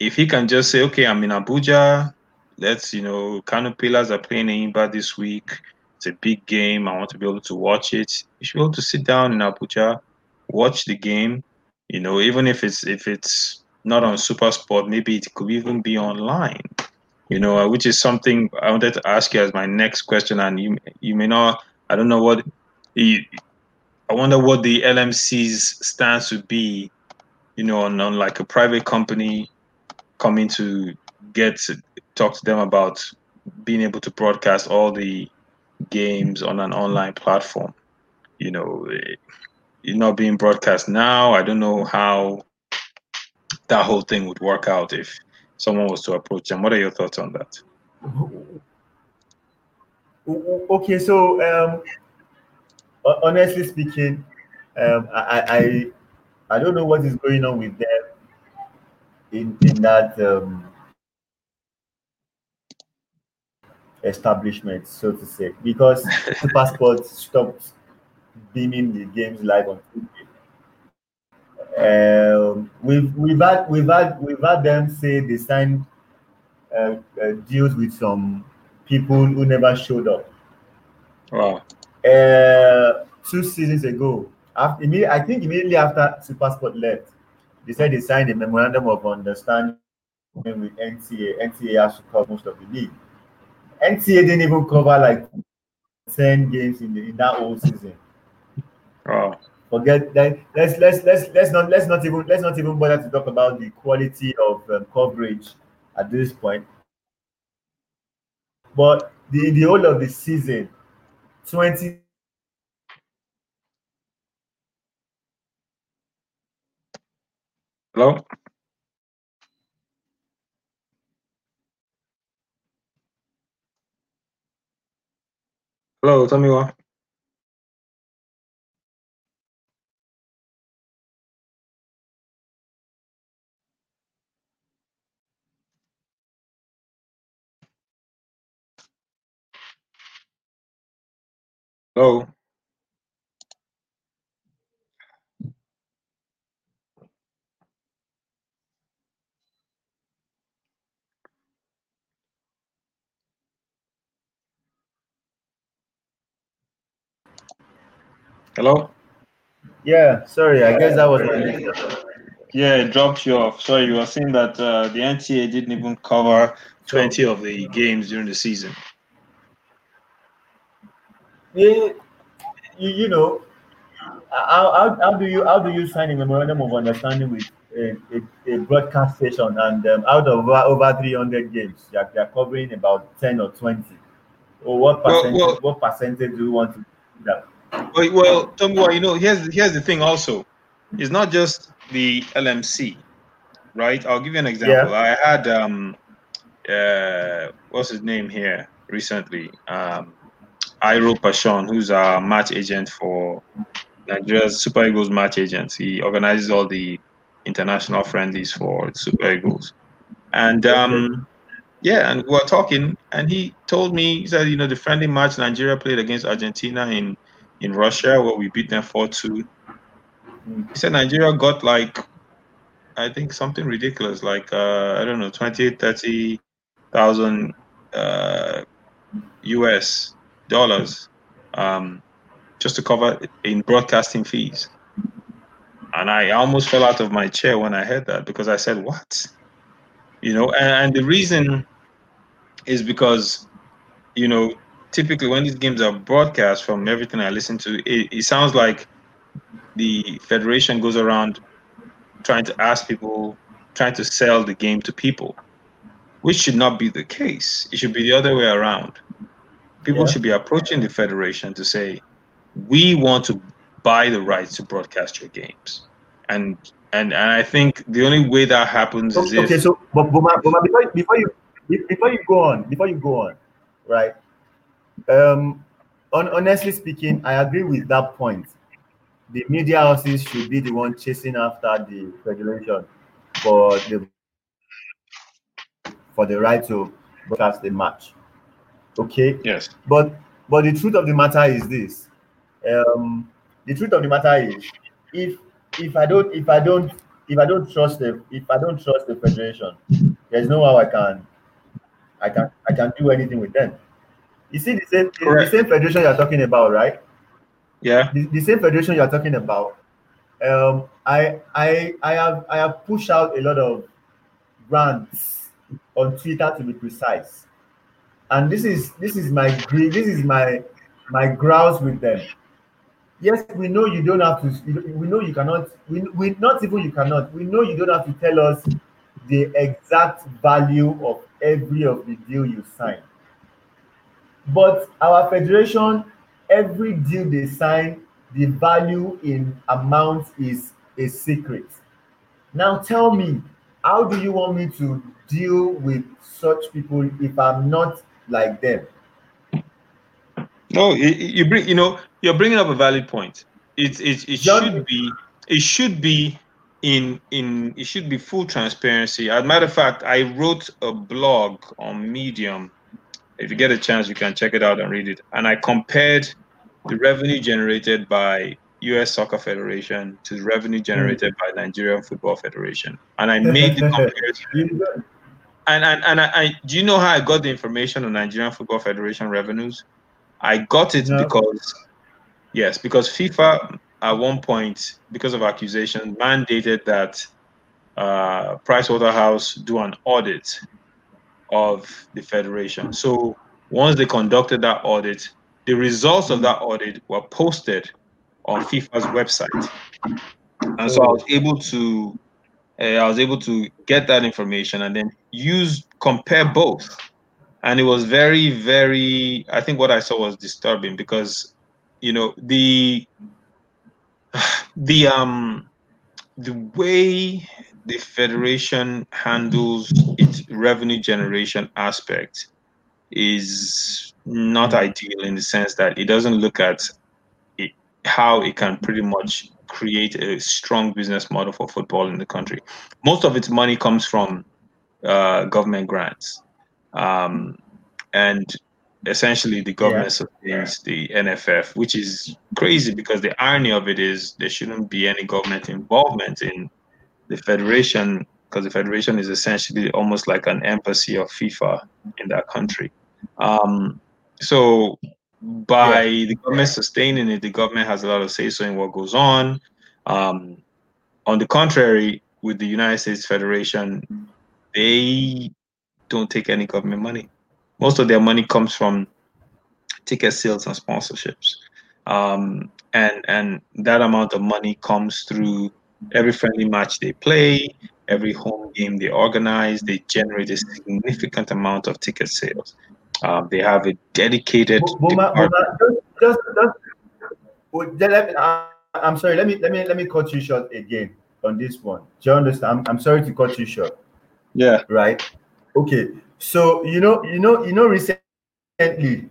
if he can just say, okay, I'm in Abuja, let's you know, Kano Pillars are playing Enyimba this week. It's a big game. I want to be able to watch it. You should be able to sit down in Abuja, watch the game. You know, even if it's if it's not on SuperSport, maybe it could even be online you know, uh, which is something I wanted to ask you as my next question. And you, you may not, I don't know what, I wonder what the LMC's stance would be, you know, on, on like a private company coming to get to talk to them about being able to broadcast all the games on an online platform. You know, eh, not being broadcast now. I don't know how that whole thing would work out if someone was to approach them. What are your thoughts on that? Okay, so um, honestly speaking, um, I, I I don't know what is going on with them in in that um, establishment, so to say, because Supersport stopped beaming the games live on TV. Um, we've we've had we've had we've had them say they signed uh, uh, deals with some people who never showed up. Wow. Uh, two seasons ago, after, I think immediately after SuperSport left, they said they signed a memorandum of understanding with NTA. NTA has to cover most of the league. NTA didn't even cover like 10 games in, the, in that whole season. Wow forget that let's let's let's let's not let's not even let's not even bother to talk about the quality of um, coverage at this point but the the whole of the season 20 hello hello tell me what Hello? Hello? Yeah, sorry, I guess that was my Yeah, it dropped you off. Sorry, you were saying that uh, the NTA didn't even cover 20 of the games during the season. Yeah, you, you know, how, how, how do you how do you sign a memorandum of understanding with a, a, a broadcast station and um, out of over, over 300 games they're, you're covering about 10 or 20 or what percentage well, well, what percentage do you want to do that well, well Tombo, you know here's here's the thing also it's not just the LMC right I'll give you an example yeah. I had um uh what's his name here recently um Iro Pashon, who's a match agent for Nigeria's Super Eagles match agent. He organizes all the international friendlies for Super Eagles. And um, yeah, and we were talking, and he told me, he said, you know, the friendly match Nigeria played against Argentina in, in Russia, where we beat them 4 2. He said Nigeria got like, I think something ridiculous, like, uh, I don't know, 20, 30,000 uh, US dollars um, just to cover in broadcasting fees. And I almost fell out of my chair when I heard that because I said, "What?" You know, and, and the reason is because, you know, typically when these games are broadcast, from everything I listen to, it, it sounds like the federation goes around trying to ask people, trying to sell the game to people, which should not be the case. It should be the other way around people yeah. should be approaching the federation to say, we want to buy the rights to broadcast your games, and and and I think the only way that happens is okay. If, so, but, but, but before, before you before you go on, before you go on, right? Um, on, honestly speaking, I agree with that point. The media houses should be the one chasing after the federation for the for the right to broadcast the match. Okay. Yes. But but the truth of the matter is this. Um, the truth of the matter is if if I don't if I don't if I don't trust the if I don't trust the federation, there's no how I can I can I can do anything with them. You see the same Correct. the same federation you're talking about, right? Yeah. The, the same federation you're talking about. Um, I I I have I have pushed out a lot of rants on Twitter to be precise, and this is this is my this is my my grouse with them yes, we know you don't have to. We know you cannot. We, we not even you cannot. We know you don't have to tell us the exact value of every of the deal you sign. But our federation, every deal they sign, the value in amount is a secret. Now tell me, how do you want me to deal with such people if I'm not like them? No, you bring. You know, you're bringing up a valid point. It it, it should be it should be in in it should be full transparency. As a matter of fact, I wrote a blog on Medium. If you get a chance, you can check it out and read it. And I compared the revenue generated by U.S. Soccer Federation to the revenue generated by Nigerian Football Federation, and I made the comparison. and and, and I, I, do you know how I got the information on Nigerian Football Federation revenues? I got it no. because, yes, because FIFA at one point, because of accusation, mandated that uh, Pricewaterhouse do an audit of the federation. So once they conducted that audit, the results of that audit were posted on FIFA's website, and so I was able to, uh, I was able to get that information and then use compare both and it was very very i think what i saw was disturbing because you know the the um the way the federation handles its revenue generation aspect is not ideal in the sense that it doesn't look at it, how it can pretty much create a strong business model for football in the country. Most of its money comes from uh, government grants. Um, and essentially the government yeah. sustains the NFF, which is crazy because the irony of it is there shouldn't be any government involvement in the federation because the federation is essentially almost like an embassy of FIFA in that country. Um, so by yeah. the government sustaining it, the government has a lot of say so in what goes on. Um, on the contrary, with the United States Federation, they don't take any government money. Most of their money comes from ticket sales and sponsorships, um, and and that amount of money comes through every friendly match they play, every home game they organize. They generate a significant amount of ticket sales. Um, they have a dedicated. Boma, Boma, just, just, just, let me, I'm sorry. Let me let me let me cut you short again on this one. Do you understand? I'm, I'm sorry to cut you short. Yeah. Right. Okay. So you know, you know, you know, recently,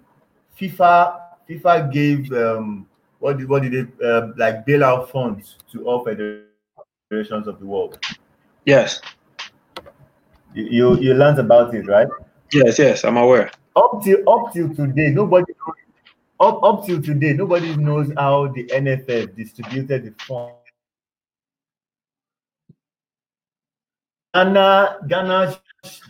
FIFA FIFA gave um, what did what did it uh, like bailout funds to all federations of the world. Yes. You you, you learned about it, right? Yes, yes, I'm aware. Up till up till today, nobody up up till today, nobody knows how the NFF distributed the funds. Ghana, Ghana,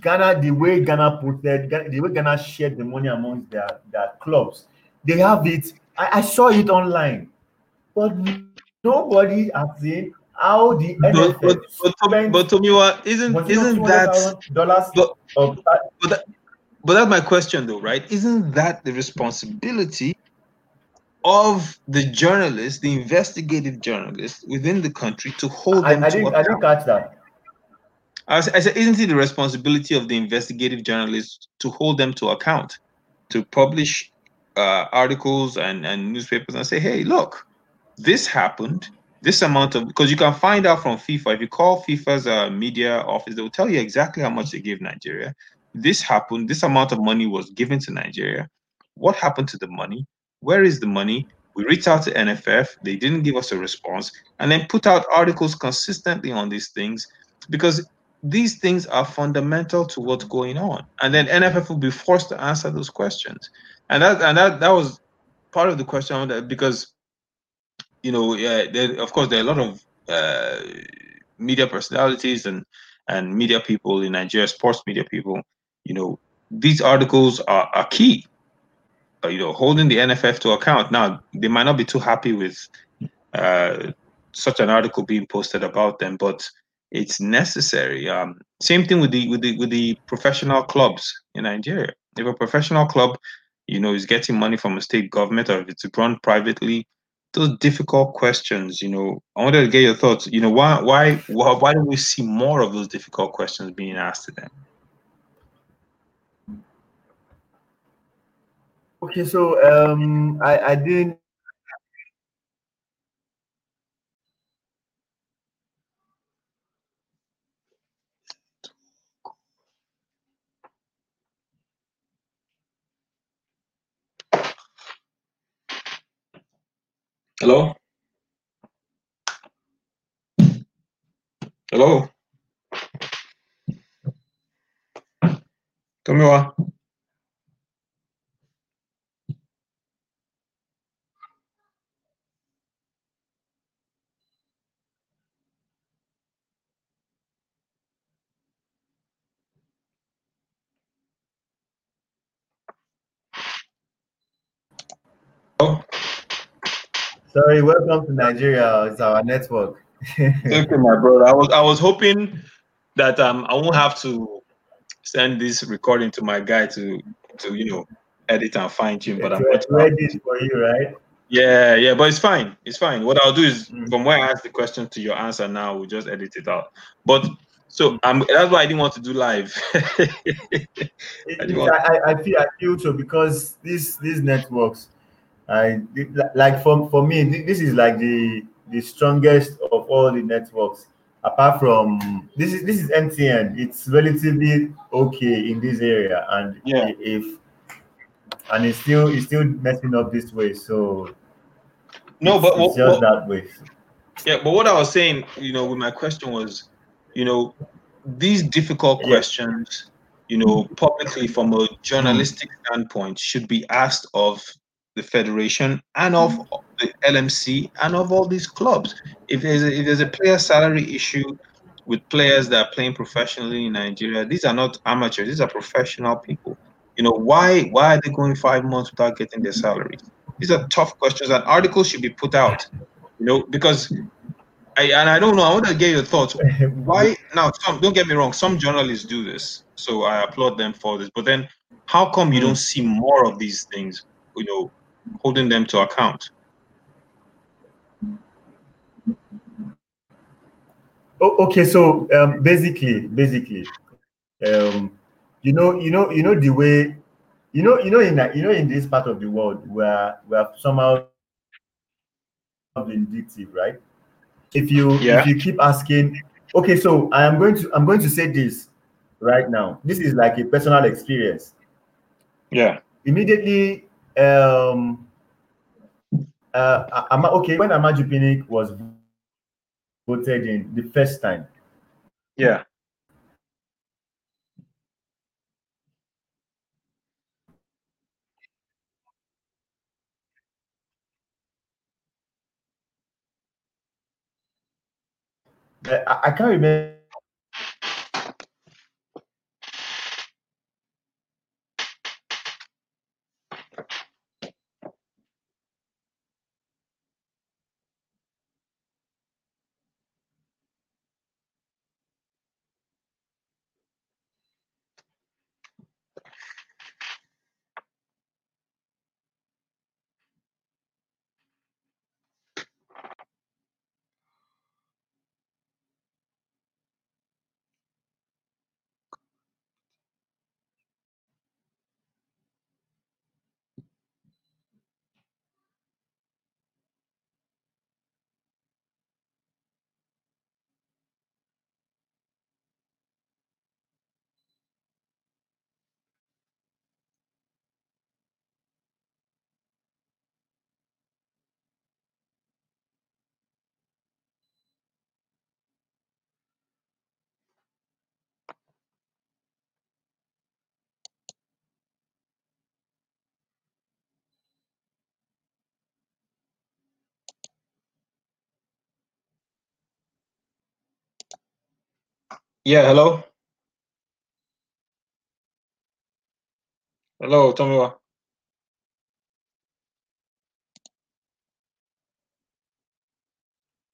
Ghana, the way Ghana put that, the way Ghana shared the money amongst their, their clubs, they have it. I, I saw it online, but nobody has seen how the but, but, but, but Tomiwa, isn't isn't that dollars? But, of, but, that, but that's my question, though, right? Isn't that the responsibility of the journalists, the investigative journalists within the country, to hold them I, I to didn't, account? I didn't catch that. I said, isn't it the responsibility of the investigative journalists to hold them to account, to publish uh, articles and, and newspapers and say, hey, look, this happened. This amount of because you can find out from FIFA. If you call FIFA's uh, media office, they will tell you exactly how much they gave Nigeria. This happened. This amount of money was given to Nigeria. What happened to the money? Where is the money? We reached out to NFF. They didn't give us a response, and then put out articles consistently on these things because these things are fundamental to what's going on. And then NFF will be forced to answer those questions. And that and that that was part of the question because you know, yeah, there, of course there are a lot of uh, media personalities and and media people in Nigeria, sports media people. You know, these articles are, are key. Uh, you know, holding the NFF to account. Now, they might not be too happy with uh, such an article being posted about them, but it's necessary. Um, same thing with the with the with the professional clubs in Nigeria. If a professional club, you know, is getting money from a state government or if it's run privately, those difficult questions, you know, I wanted to get your thoughts. You know, why why why, don't we see more of those difficult questions being asked to them? Okay, so um, I I didn't Hello? Hello? Tomiwa? Hello? Sorry, welcome to Nigeria. It's our network. Thank you, my brother. I was I was hoping that um I won't have to send this recording to my guy to to you know edit and fine tune, but I'm It's ready for you, right? Yeah, yeah, but it's fine. It's fine. What I'll do is Mm. from where I asked the question to your answer now, we'll just edit it out. But so um that's why I didn't want to do live. I it- want- I, I- I feel I feel so because these these networks, I like for for me this is like the the strongest of all the networks. Apart from this is this is MTN. It's relatively okay in this area, and Yeah. if and it's still it's still messing up this way. So no, but what, just what, that way. yeah, but what I was saying, you know, with my question was, you know, these difficult questions, you know, publicly from a journalistic standpoint should be asked of the federation and of the LMC and of all these clubs. If there's a, if there's a player salary issue with players that are playing professionally in Nigeria, these are not amateurs; these are professional people. You know, why why are they going five months without getting their salaries? These are tough questions, and articles should be put out. You know, because I and I don't know. I want to get your thoughts. Why now? Some don't get me wrong. Some journalists do this, so I applaud them for this. But then, how come you Mm. don't see more of these things? You know, holding them to account. Oh, okay, so um, basically, basically, um, you know, you know, you know the way, you know, you know, in that, you know, in this part of the world where we are somehow vindictive, right? If you Yeah. if you keep asking, okay, so I am going to I'm going to say this right now. This is like a personal experience. Yeah. Immediately, um, uh, Ama, okay, when Amaju Pinnick was voted in the first time, Yeah. uh, I, I can't remember. Yeah, hello. Hello, Tomiwa.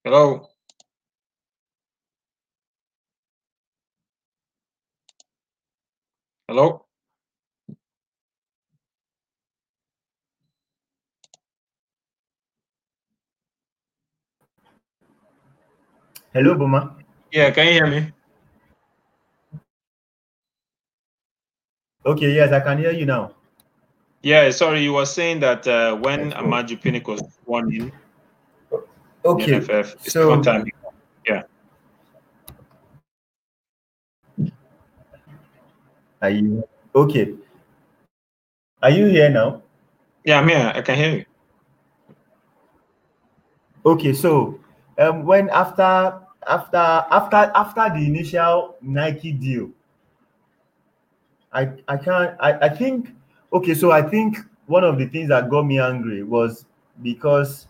Hello. Hello. Hello, Boma. Yeah, can you hear me? Okay, yes, I can hear you now. Yeah, sorry, you were saying that uh, when. Amaju Pinnick was sworn in, Okay, NFF, so time. Yeah. are you okay? Are you here now? Yeah, I'm here. I can hear you. Okay, so um, when after after after after the initial Nike deal, I I can't I, I think okay, so I think one of the things that got me angry was because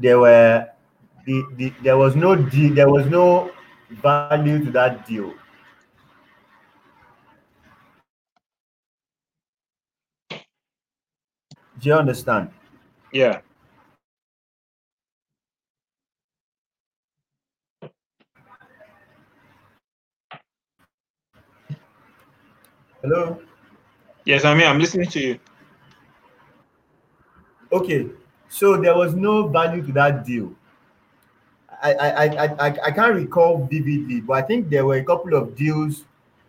there were the, the there was no deal, there was no value to that deal. Do you understand? Yeah. Hello? Yes, I'm here. I'm listening to you. Okay, so there was no value to that deal. I I, I, I, I- can't recall vividly, but I think there were a couple of deals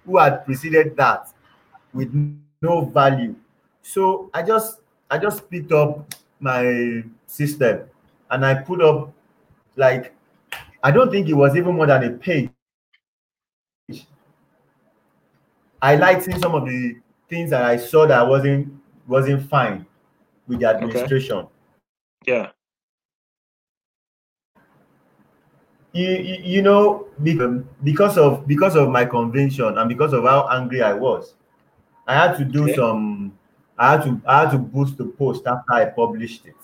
who had preceded that with no value. So I just I just picked up my system and I put up like I don't think it was even more than a page. Highlighting some of the things that I saw that wasn't wasn't fine with the administration. Yeah. you, you you know be- because of because of my convention and because of how angry I was, I had to do Okay. some I had to I had to boost the post after I published it.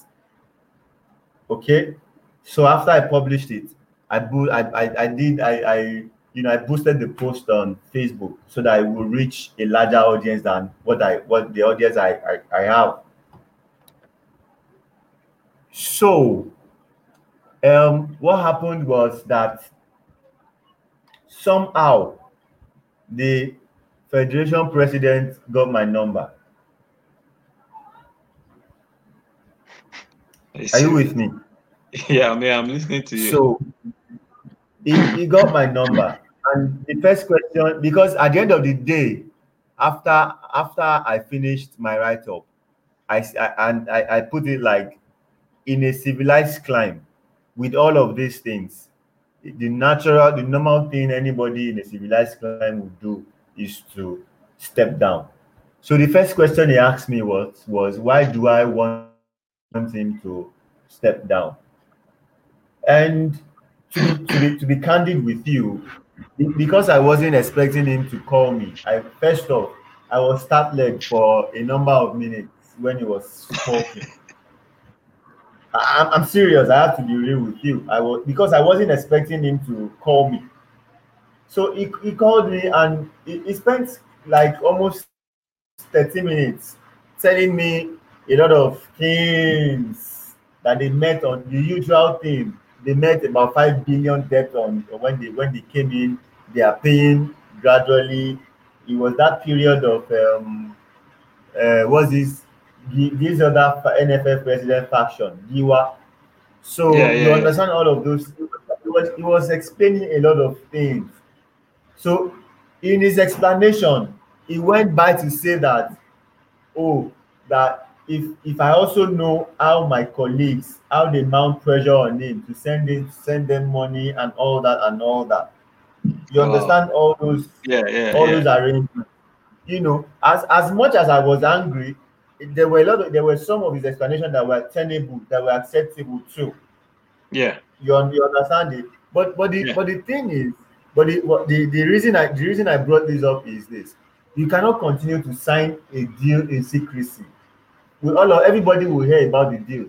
Okay, so after I published it, I bo- I, I, I did I, I you know I boosted the post on Facebook so that I will reach a larger audience than what I what the audience I I, I have. So um what happened was that somehow the federation president got my number. I Are you with me? Yeah, I'm here. I'm listening to you. So he, he got my number. And the first question, because at the end of the day, after after I finished my write-up, I, s- I- and I, I put it like in a civilized clime with all of these things, the natural, the normal thing anybody in a civilized clime would do is to step down. So the first question he asked me was was why do I want him to step down? And to be, to be to be candid with you, because I wasn't expecting him to call me. I first off, I was startled for a number of minutes when he was talking. I, I'm, serious. I have to be real with you. I was because I wasn't expecting him to call me. So he, he called me and he, he spent like almost 30 minutes telling me a lot of things that they met on the usual thing. They met about five billion debt on when they when they came in. They are paying gradually. It was that period of um uh what's this this other NFF president faction, Giwa. So Yeah, you yeah, yeah. understand all of those. He was, he was explaining a lot of things. So in his explanation, he went by to say that oh that if if i also know how my colleagues how they mount pressure on him to send it send them money and all that and all that you Wow. understand all those Yeah, yeah, all yeah. those arrangements you know as as much as i was angry there were a lot of there were some of his explanations that were tenable that were acceptable too Yeah. you, you understand it but but the Yeah. but the thing is but the, what the the reason i the reason i brought this up is this you cannot continue to sign a deal in secrecy we all of everybody will hear about the deal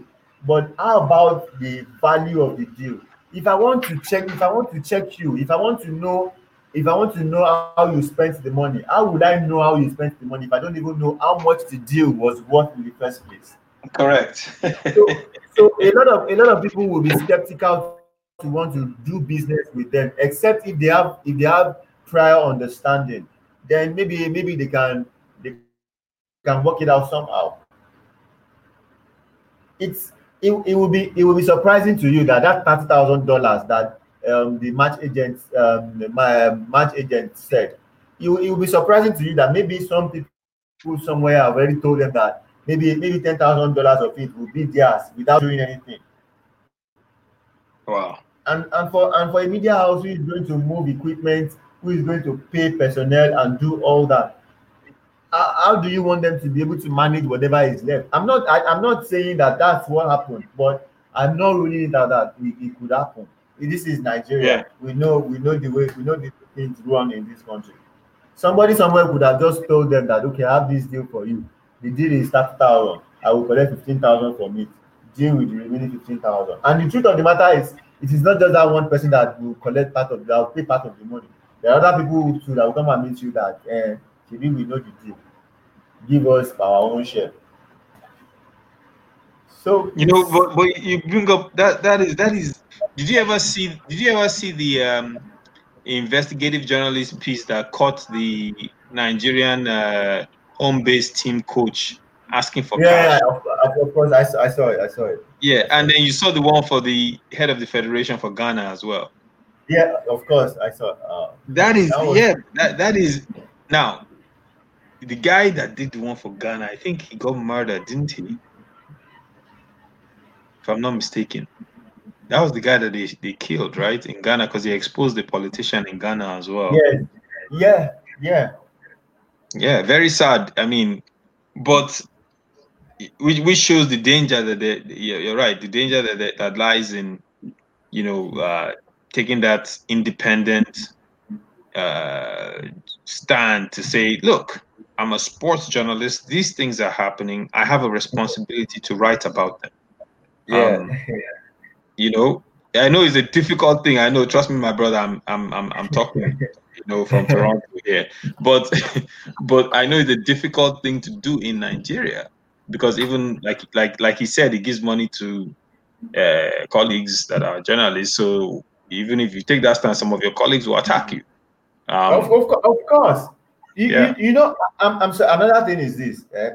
but how about the value of the deal if i want to check if i want to check you if i want to know if I want to know how you spent the money, how would I know how you spent the money if I don't even know how much the deal was worth in the first place? Correct. so, so a lot of a lot of people will be skeptical to want to do business with them, except if they have if they have prior understanding, then maybe maybe they can they can work it out somehow. It's it, it will be it will be surprising to you that that thirty thousand dollars that um, the match agent um, my um, match agent said it will, it will be surprising to you that maybe some people somewhere have already told them that maybe maybe ten thousand dollars of it will be theirs without doing anything. Wow. And and for and for a media house who is going to move equipment, who is going to pay personnel and do all that, how, how do you want them to be able to manage whatever is left? I'm not I, am not saying that that's what happened, but I'm not ruling out that it, it could happen. This is Nigeria. Yeah. We know we know the way we know the things run in this country. Somebody somewhere could have just told them that okay, I have this deal for you. The deal is thirty thousand. I will collect fifteen thousand from it. Deal with the remaining fifteen thousand. And the truth of the matter is, it is not just that one person that will collect part of that will pay part of the money. There are other people too that will come and meet you that eh, maybe we know the deal. Give us our own share. So you know, but, but you bring up that that is that is. Did you ever see? Did you ever see the um, investigative journalist piece that caught the Nigerian uh, home-based team coach asking for yeah, cash? Yeah, of course, I saw, I saw it. I saw it. Yeah, and then you saw the one for the head of the federation for Ghana as well. Yeah, of course, I saw. Uh, that is that was, yeah, that, that is now the guy that did the one for Ghana. I think he got murdered, didn't he? If I'm not mistaken, that was the guy that they, they killed, right, in Ghana because he exposed the politician in Ghana as well. Yeah, yeah, yeah, yeah. Very sad. I mean, but which, which shows the danger that they, you're right, the danger that that lies in, you know, uh, taking that independent uh, stand to say, look, I'm a sports journalist. These things are happening. I have a responsibility to write about them. Yeah. Um, you know, I know it's a difficult thing. I know. Trust me, my brother. I'm I'm I'm, I'm talking, you know, from Toronto here. But but I know it's a difficult thing to do in Nigeria because even like like like he said, he gives money to uh, colleagues that are journalists. So even if you take that stance, some of your colleagues will attack you. Um, of, of, of course. You, yeah. you, you, know, I'm, I'm sorry, another thing is this. Eh?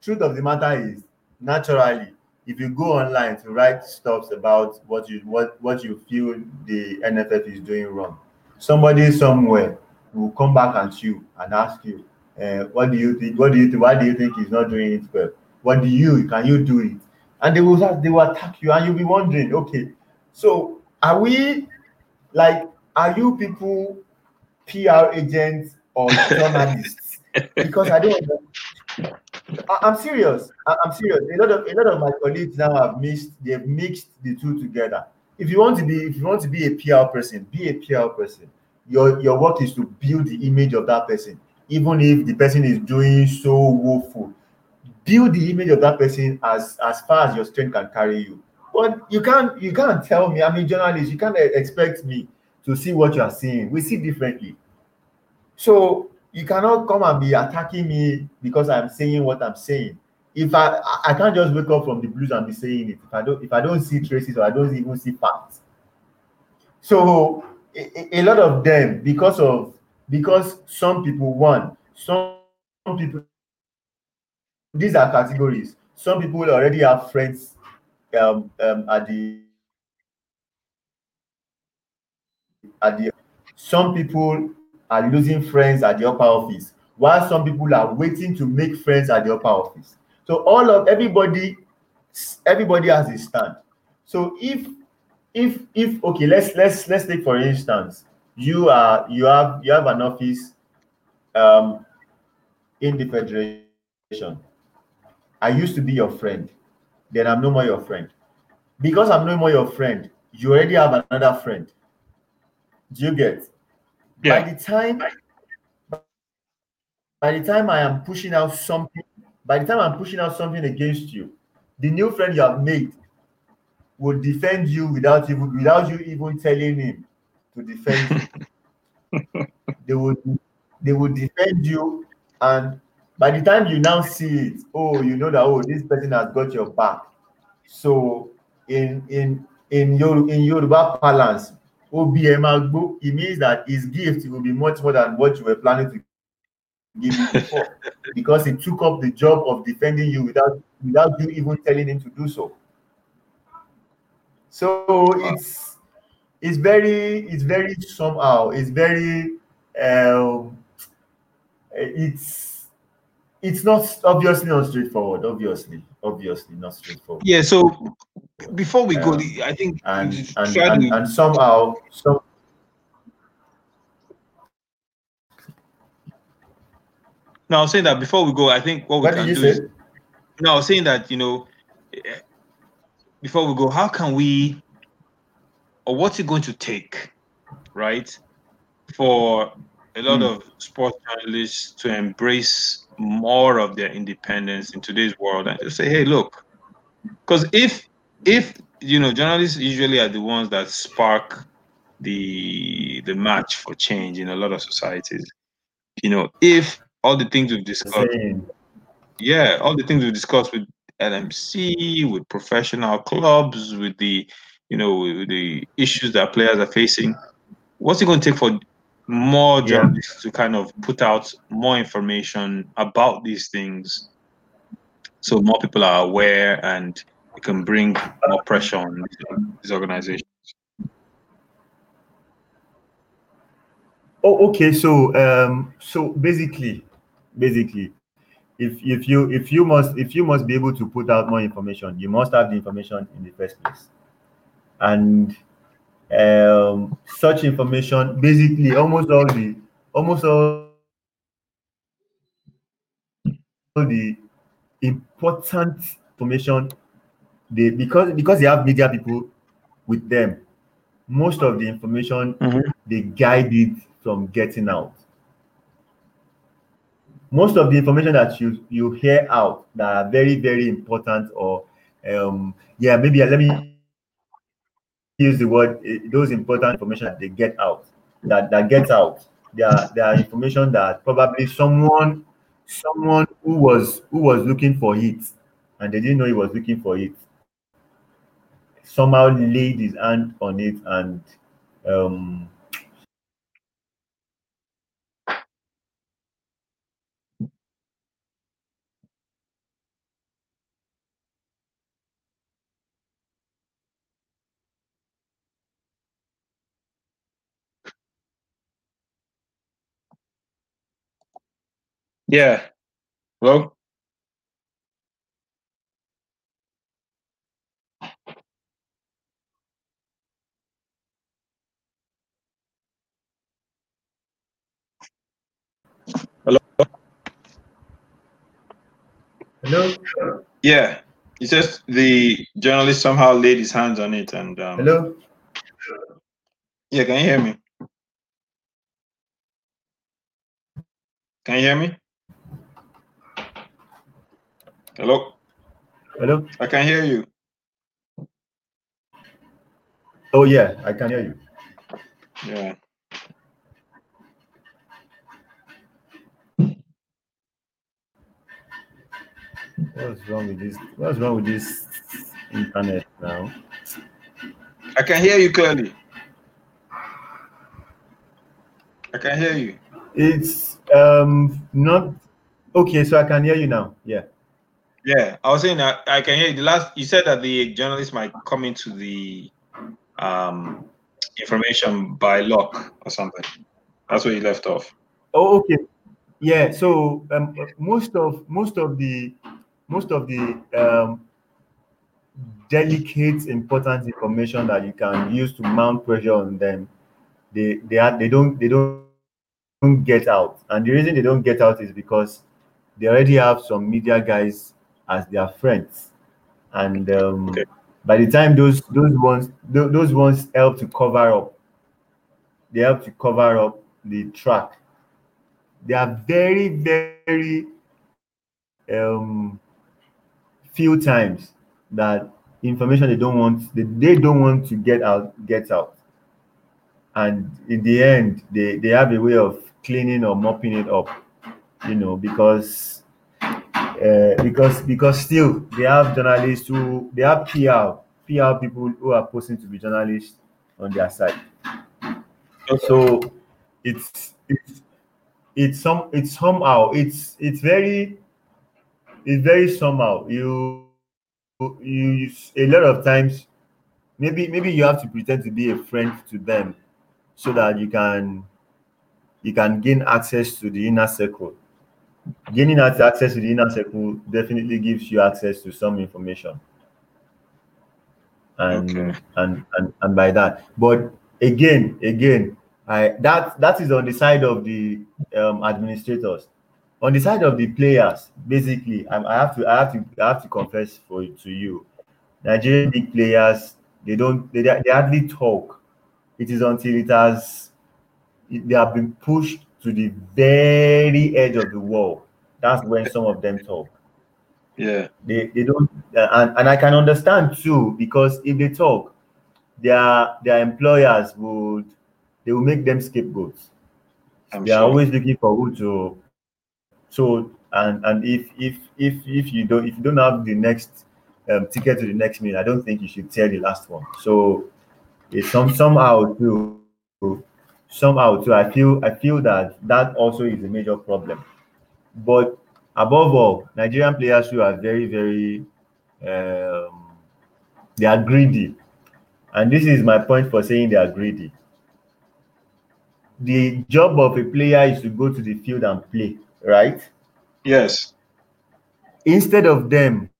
Truth of the matter is, naturally, if you go online to write stuff about what you what what you feel the NFF is doing wrong, somebody somewhere will come back at you and ask you, uh, what do you think? What do you think? Why do you think he's not doing it well? What do you can you do it? And they will they will attack you, and you'll be wondering, okay, so are we like are you people PR agents or journalists? because I don't I, am serious. I, am serious. A lot of a lot of my colleagues now have mixed they've mixed the two together. If you want to be if you want to be a PR person, be a PR person. Your your work is to build the image of that person, even if the person is doing so woeful. Build the image of that person as as far as your strength can carry you. But you can't you can't tell me. I'm a journalist. You can't expect me to see what you are seeing. We see differently. So you cannot come and be attacking me because I'm saying what I'm saying. If I I can't just wake up from the blues and be saying it. If I don't if I don't see traces or I don't even see facts. So a, a lot of them because of because some people want some people these are categories. Some people already have friends um, um, at the at the some people are losing friends at the upper office while some people are waiting to make friends at the upper office. So all of everybody everybody has a stand. So if if if okay let's let's let's take for instance you are you have you have an office um in the federation. I used to be your friend. Then i'm no more your friend. Because i'm no more your friend you already have another friend. Do you get yeah. by the time by the time I am pushing out something, by the time I'm pushing out something against you, the new friend you have made will defend you without even without you even telling him to defend you. they would they would defend you, and by the time you now see it, oh, you know that oh, this person has got your back. So in in in your in Yoruba parlance, OBM it means that his gift will be much more than what you were planning to give him before, because he took up the job of defending you without without you even telling him to do so. So it's it's very it's very somehow it's very um it's it's not obviously not straightforward obviously obviously not straightforward yeah so before we go um, i think and and, and, to... and somehow some no i was saying that before we go i think what we what can do say? is no i was saying that you know eh, before we go how can we or what's it going to take, right, for a lot mm. of sports journalists to embrace more of their independence in today's world and just say, hey, look, because if if you know journalists usually are the ones that spark the the match for change in a lot of societies. You know, if all the things we've discussed, yeah, all the things we've discussed with LMC, with professional clubs, with the you know, the issues that players are facing. What's it going to take for more journalists yeah. to kind of put out more information about these things so more people are aware and it can bring more pressure on these organizations? Oh, okay. So, um, so basically, basically, if if you if you must if you must be able to put out more information, you must have the information in the first place and um, such information basically almost all the almost all the important information they because because they have media people with them most of the information mm-hmm. they guide it from getting out most of the information that you you hear out that are very very important or um yeah maybe let me use the word eh, those important information that they get out that that gets out. There are, there are information that probably someone someone who was who was looking for it and they didn't know he was looking for it somehow laid his hand on it and um Yeah. Hello? Hello? Hello? Yeah. He says the journalist somehow laid his hands on it and um, Hello? Yeah, can you hear me? Can you hear me? Hello? Hello? I can hear you. Oh, yeah, I can hear you. Yeah. What's wrong with this? What's wrong with this internet now? I can hear you clearly. I can hear you. It's um not okay, so I can hear you now. Yeah. Yeah, I was saying that I can hear the last. You said that the journalist might come into the um, information by lock or something. That's where you left off. Oh, okay. Yeah. So um, most of most of the most of the um, delicate, important information that you can use to mount pressure on them, they they are they don't they don't get out. And the reason they don't get out is because they already have some media guys as their friends, and um, okay. by the time those those ones those ones help to cover up, they help to cover up the track. They are very very um, few times that information they don't want they, they don't want to get out gets out and in the end, they they have a way of cleaning or mopping it up, you know, because uh, because because still they have journalists who they have PR PR people who are posting to be journalists on their side. So it's it's it's some it's somehow it's it's very it's very somehow you you a lot of times maybe maybe you have to pretend to be a friend to them so that you can you can gain access to the inner circle gaining access to the inner circle definitely gives you access to some information. And okay. and, and and by that. But again again i that that is on the side of the um, administrators. On the side of the players basically I, I have to i have to i have to confess for to you. Nigerian big players they don't they, they hardly talk. It is until it has they have been pushed to the very edge of the wall that's when some of them talk yeah. They, they don't uh, and, and I can understand too because if they talk, their their employers would they will make them scapegoats. I'm they sure. are always looking for who to so and and if if if if you don't if you don't have the next um, ticket to the next meeting, I don't think you should tear the last one. So it's some somehow too somehow too I feel I feel that that also is a major problem. But above all, Nigerian players who are very, very, um, they are greedy. And this is my point for saying they are greedy. The job of a player is to go to the field and play, right? Yes. Instead of them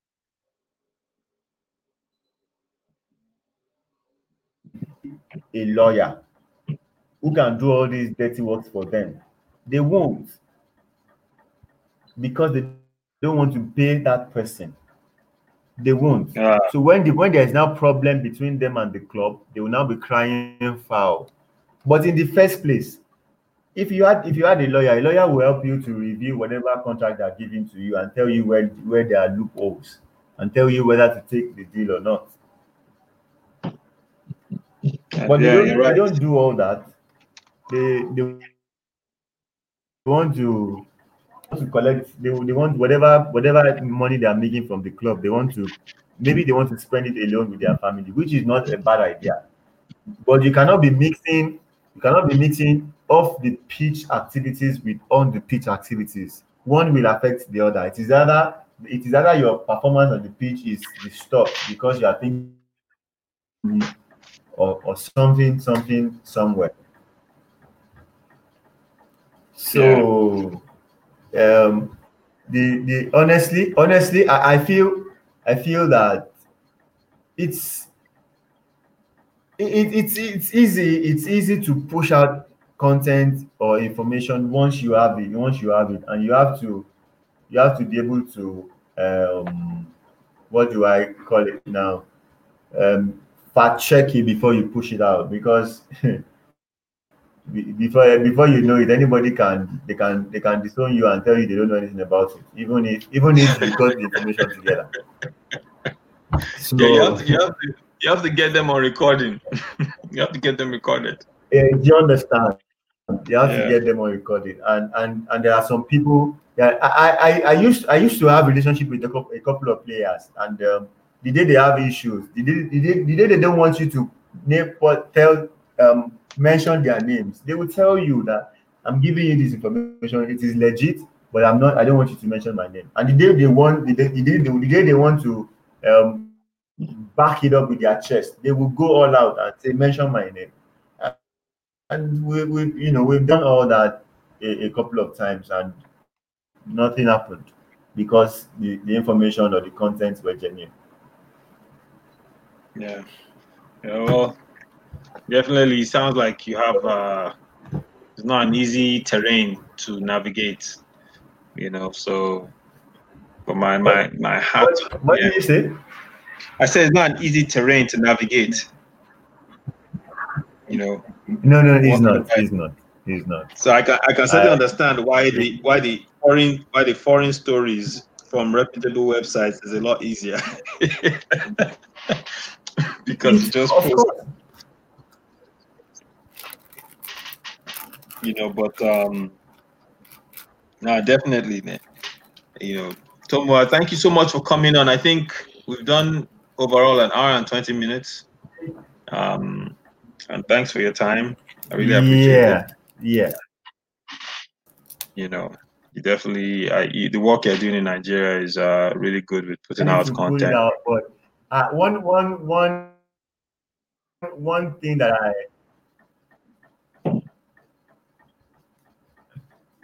a lawyer who can do all these dirty works for them, they won't because they don't want to pay that person. They won't. Yeah. So when the when there is now problem between them and the club, they will now be crying foul. But in the first place, if you had if you had a lawyer, a lawyer will help you to review whatever contract they're giving to you and tell you where where there are loopholes and tell you whether to take the deal or not. But yeah, they, don't, right. they don't do all that. They they want to to collect they, they want whatever whatever money they are making from the club they want to maybe they want to spend it alone with their family which is not a bad idea. But you cannot be mixing you cannot be mixing off the pitch activities with on the pitch activities. One will affect the other. It is either it is either your performance on the pitch is disturbed because you are thinking or, or something something somewhere so yeah. um, the the honestly honestly I, I feel I feel that it's it, it's it's easy it's easy to push out content or information once you have it once you have it. And you have to you have to be able to um what do I call it now? Um fact check it before you push it out because before before you know it, anybody can they can they can disown you and tell you they don't know anything about it, even if even if you got the information together. So, yeah, you have, to, you, have to, you have to get them on recording. you have to get them recorded. Yeah, you understand? You have yeah. to get them on recording, and and and there are some people. Yeah, I I, I used I used to have relationship with a couple, a couple of players, and um, the day they have issues, the day, the day, the day they don't want you to name tell um mention their names. They will tell you that I'm giving you this information. It is legit, but I'm not. I don't want you to mention my name. And the day they want, the day, the day, the day they want to um, back it up with their chest, they will go all out and say, mention my name. And we, we you know, we've done all that a, a couple of times, and nothing happened because the, the information or the contents were genuine. Yeah. Yeah. Well definitely sounds like you have uh, it's not an easy terrain to navigate you know so but my my my heart what, what yeah. did you say? I said it's not an easy terrain to navigate you know. No no he's not he's not he's not. So i can i can certainly uh, understand why the why the foreign why the foreign stories from reputable websites is a lot easier. Because just post, you know, but um, no, definitely, man. You know, Tomo, thank you so much for coming on. I think we've done overall an hour and 20 minutes. Um, and thanks for your time. I really appreciate yeah, it. Yeah. You know, you definitely, I, you, the work you're doing in Nigeria is uh, really good with putting out content. out, but uh, one, one, one, one thing that I.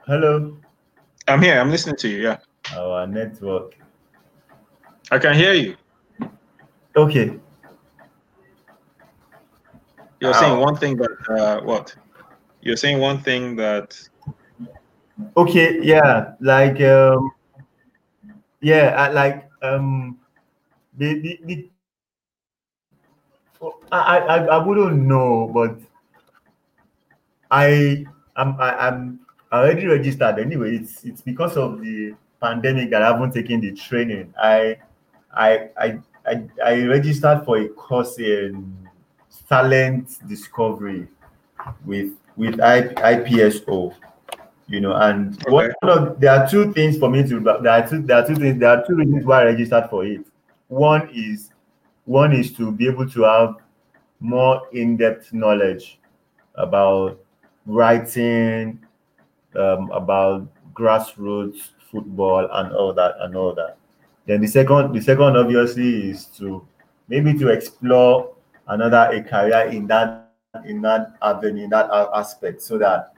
Hello. I'm here. I'm listening to you. Yeah, Our network. I can hear you. Okay. You're saying one thing that uh, what? You're saying one thing that Okay. Yeah. Like. Um. Yeah. Like. Um. The the. the I, I I wouldn't know, but I am I, I'm already registered anyway. It's it's because of the pandemic that I haven't taken the training. I I I I, I registered for a course in talent discovery with with I, IPSO. You know, and one of there are two things for me to there are two there are two things there are two reasons why I registered for it. One is one is to be able to have more in-depth knowledge about writing, um, about grassroots football and all that and all that. Then the second, the second obviously is to maybe to explore another a career in that in that avenue, in that aspect, so that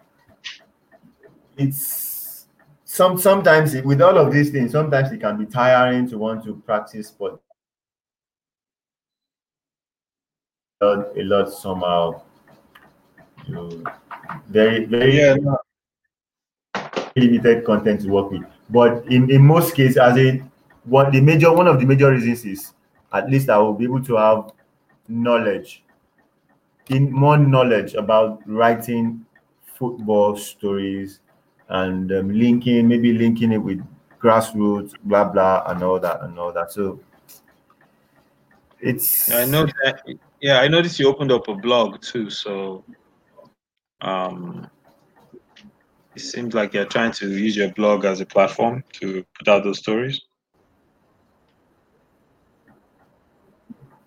it's some sometimes it- with all of these things, sometimes it can be tiring to want to practice sport a lot, a lot somehow. You know, very very yeah, no, limited content to work with. But in, in most cases, as a what the major one of the major reasons is at least I will be able to have knowledge, in more knowledge about writing football stories and um, linking maybe linking it with grassroots, blah blah, and all that and all that. So it's I know that. Yeah, I noticed you opened up a blog too. So, um, it seems like you're trying to use your blog as a platform to put out those stories.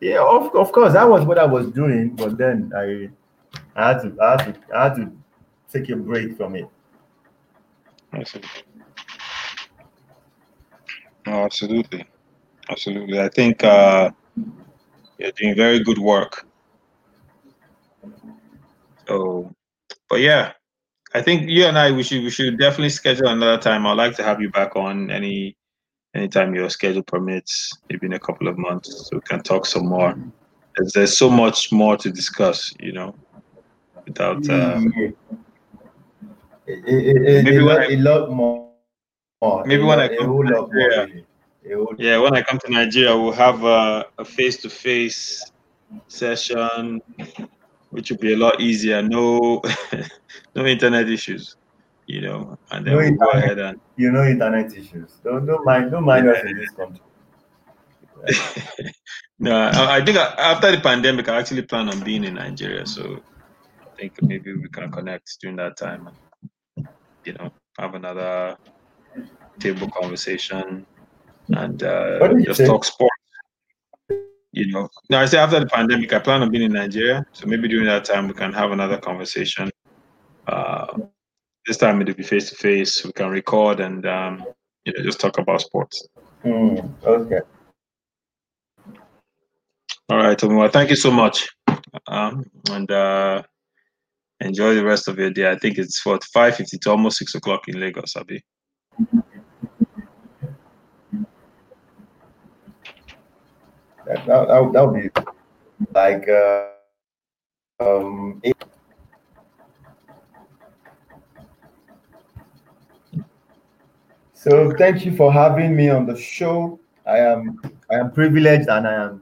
Yeah, of, of course, that was what I was doing, but then I, I had to, I had to, I had to take a break from it. Absolutely. No, absolutely, absolutely. I think uh, you're doing very good work. So, but yeah, I think you and I we should we should definitely schedule another time. I'd like to have you back on any anytime your schedule permits, maybe in a couple of months, so we can talk some more. There's, there's so much more to discuss, you know, without uh, Yeah. A, a- a- Maybe a when lot, I- a lot more. Maybe when I come to. Nigeria. really. A whole- yeah. When I come to Nigeria, we'll have a, a face-to-face session, which would be a lot easier. No, no internet issues, you know, and then No we'll go ahead and You know, internet issues. Don't don't mind. Don't mind Yeah. us in this country. no, I, I think I, after the pandemic, I actually plan on being in Nigeria. So I think maybe we can connect during that time and, you know, have another table conversation and uh, What did you just talk sports. You know, now I say after the pandemic, I plan on being in Nigeria. So maybe during that time, we can have another conversation. Uh, this time it'll be face to face. We can record and, um, you know, just talk about sports. Hmm, okay. All right, Tomiwa, thank you so much. Um, and uh, enjoy the rest of your day. I think it's what five fifty to almost six o'clock in Lagos, Abi. That that that, that would be like uh, um. So thank you for having me on the show. I am I am privileged and I am.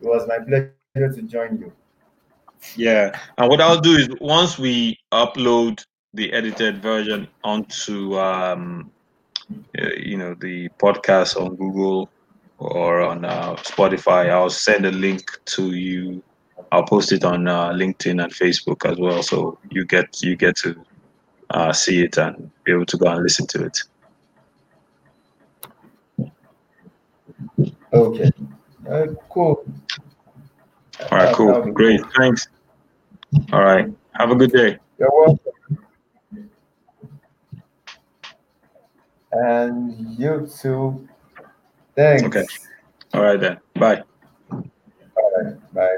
It was my pleasure to join you. Yeah, and what I'll do is once we upload the edited version onto um, uh, you know the podcast on Google or on uh, Spotify, I'll send a link to you. I'll post it on uh, LinkedIn and Facebook as well, so you get you get to uh, see it and be able to go and listen to it. Okay. Uh, cool. All right, cool. Great. Thanks. All right. Have a good day. You're welcome. And you too. Thanks. Okay. All right then. Bye. All right. Bye.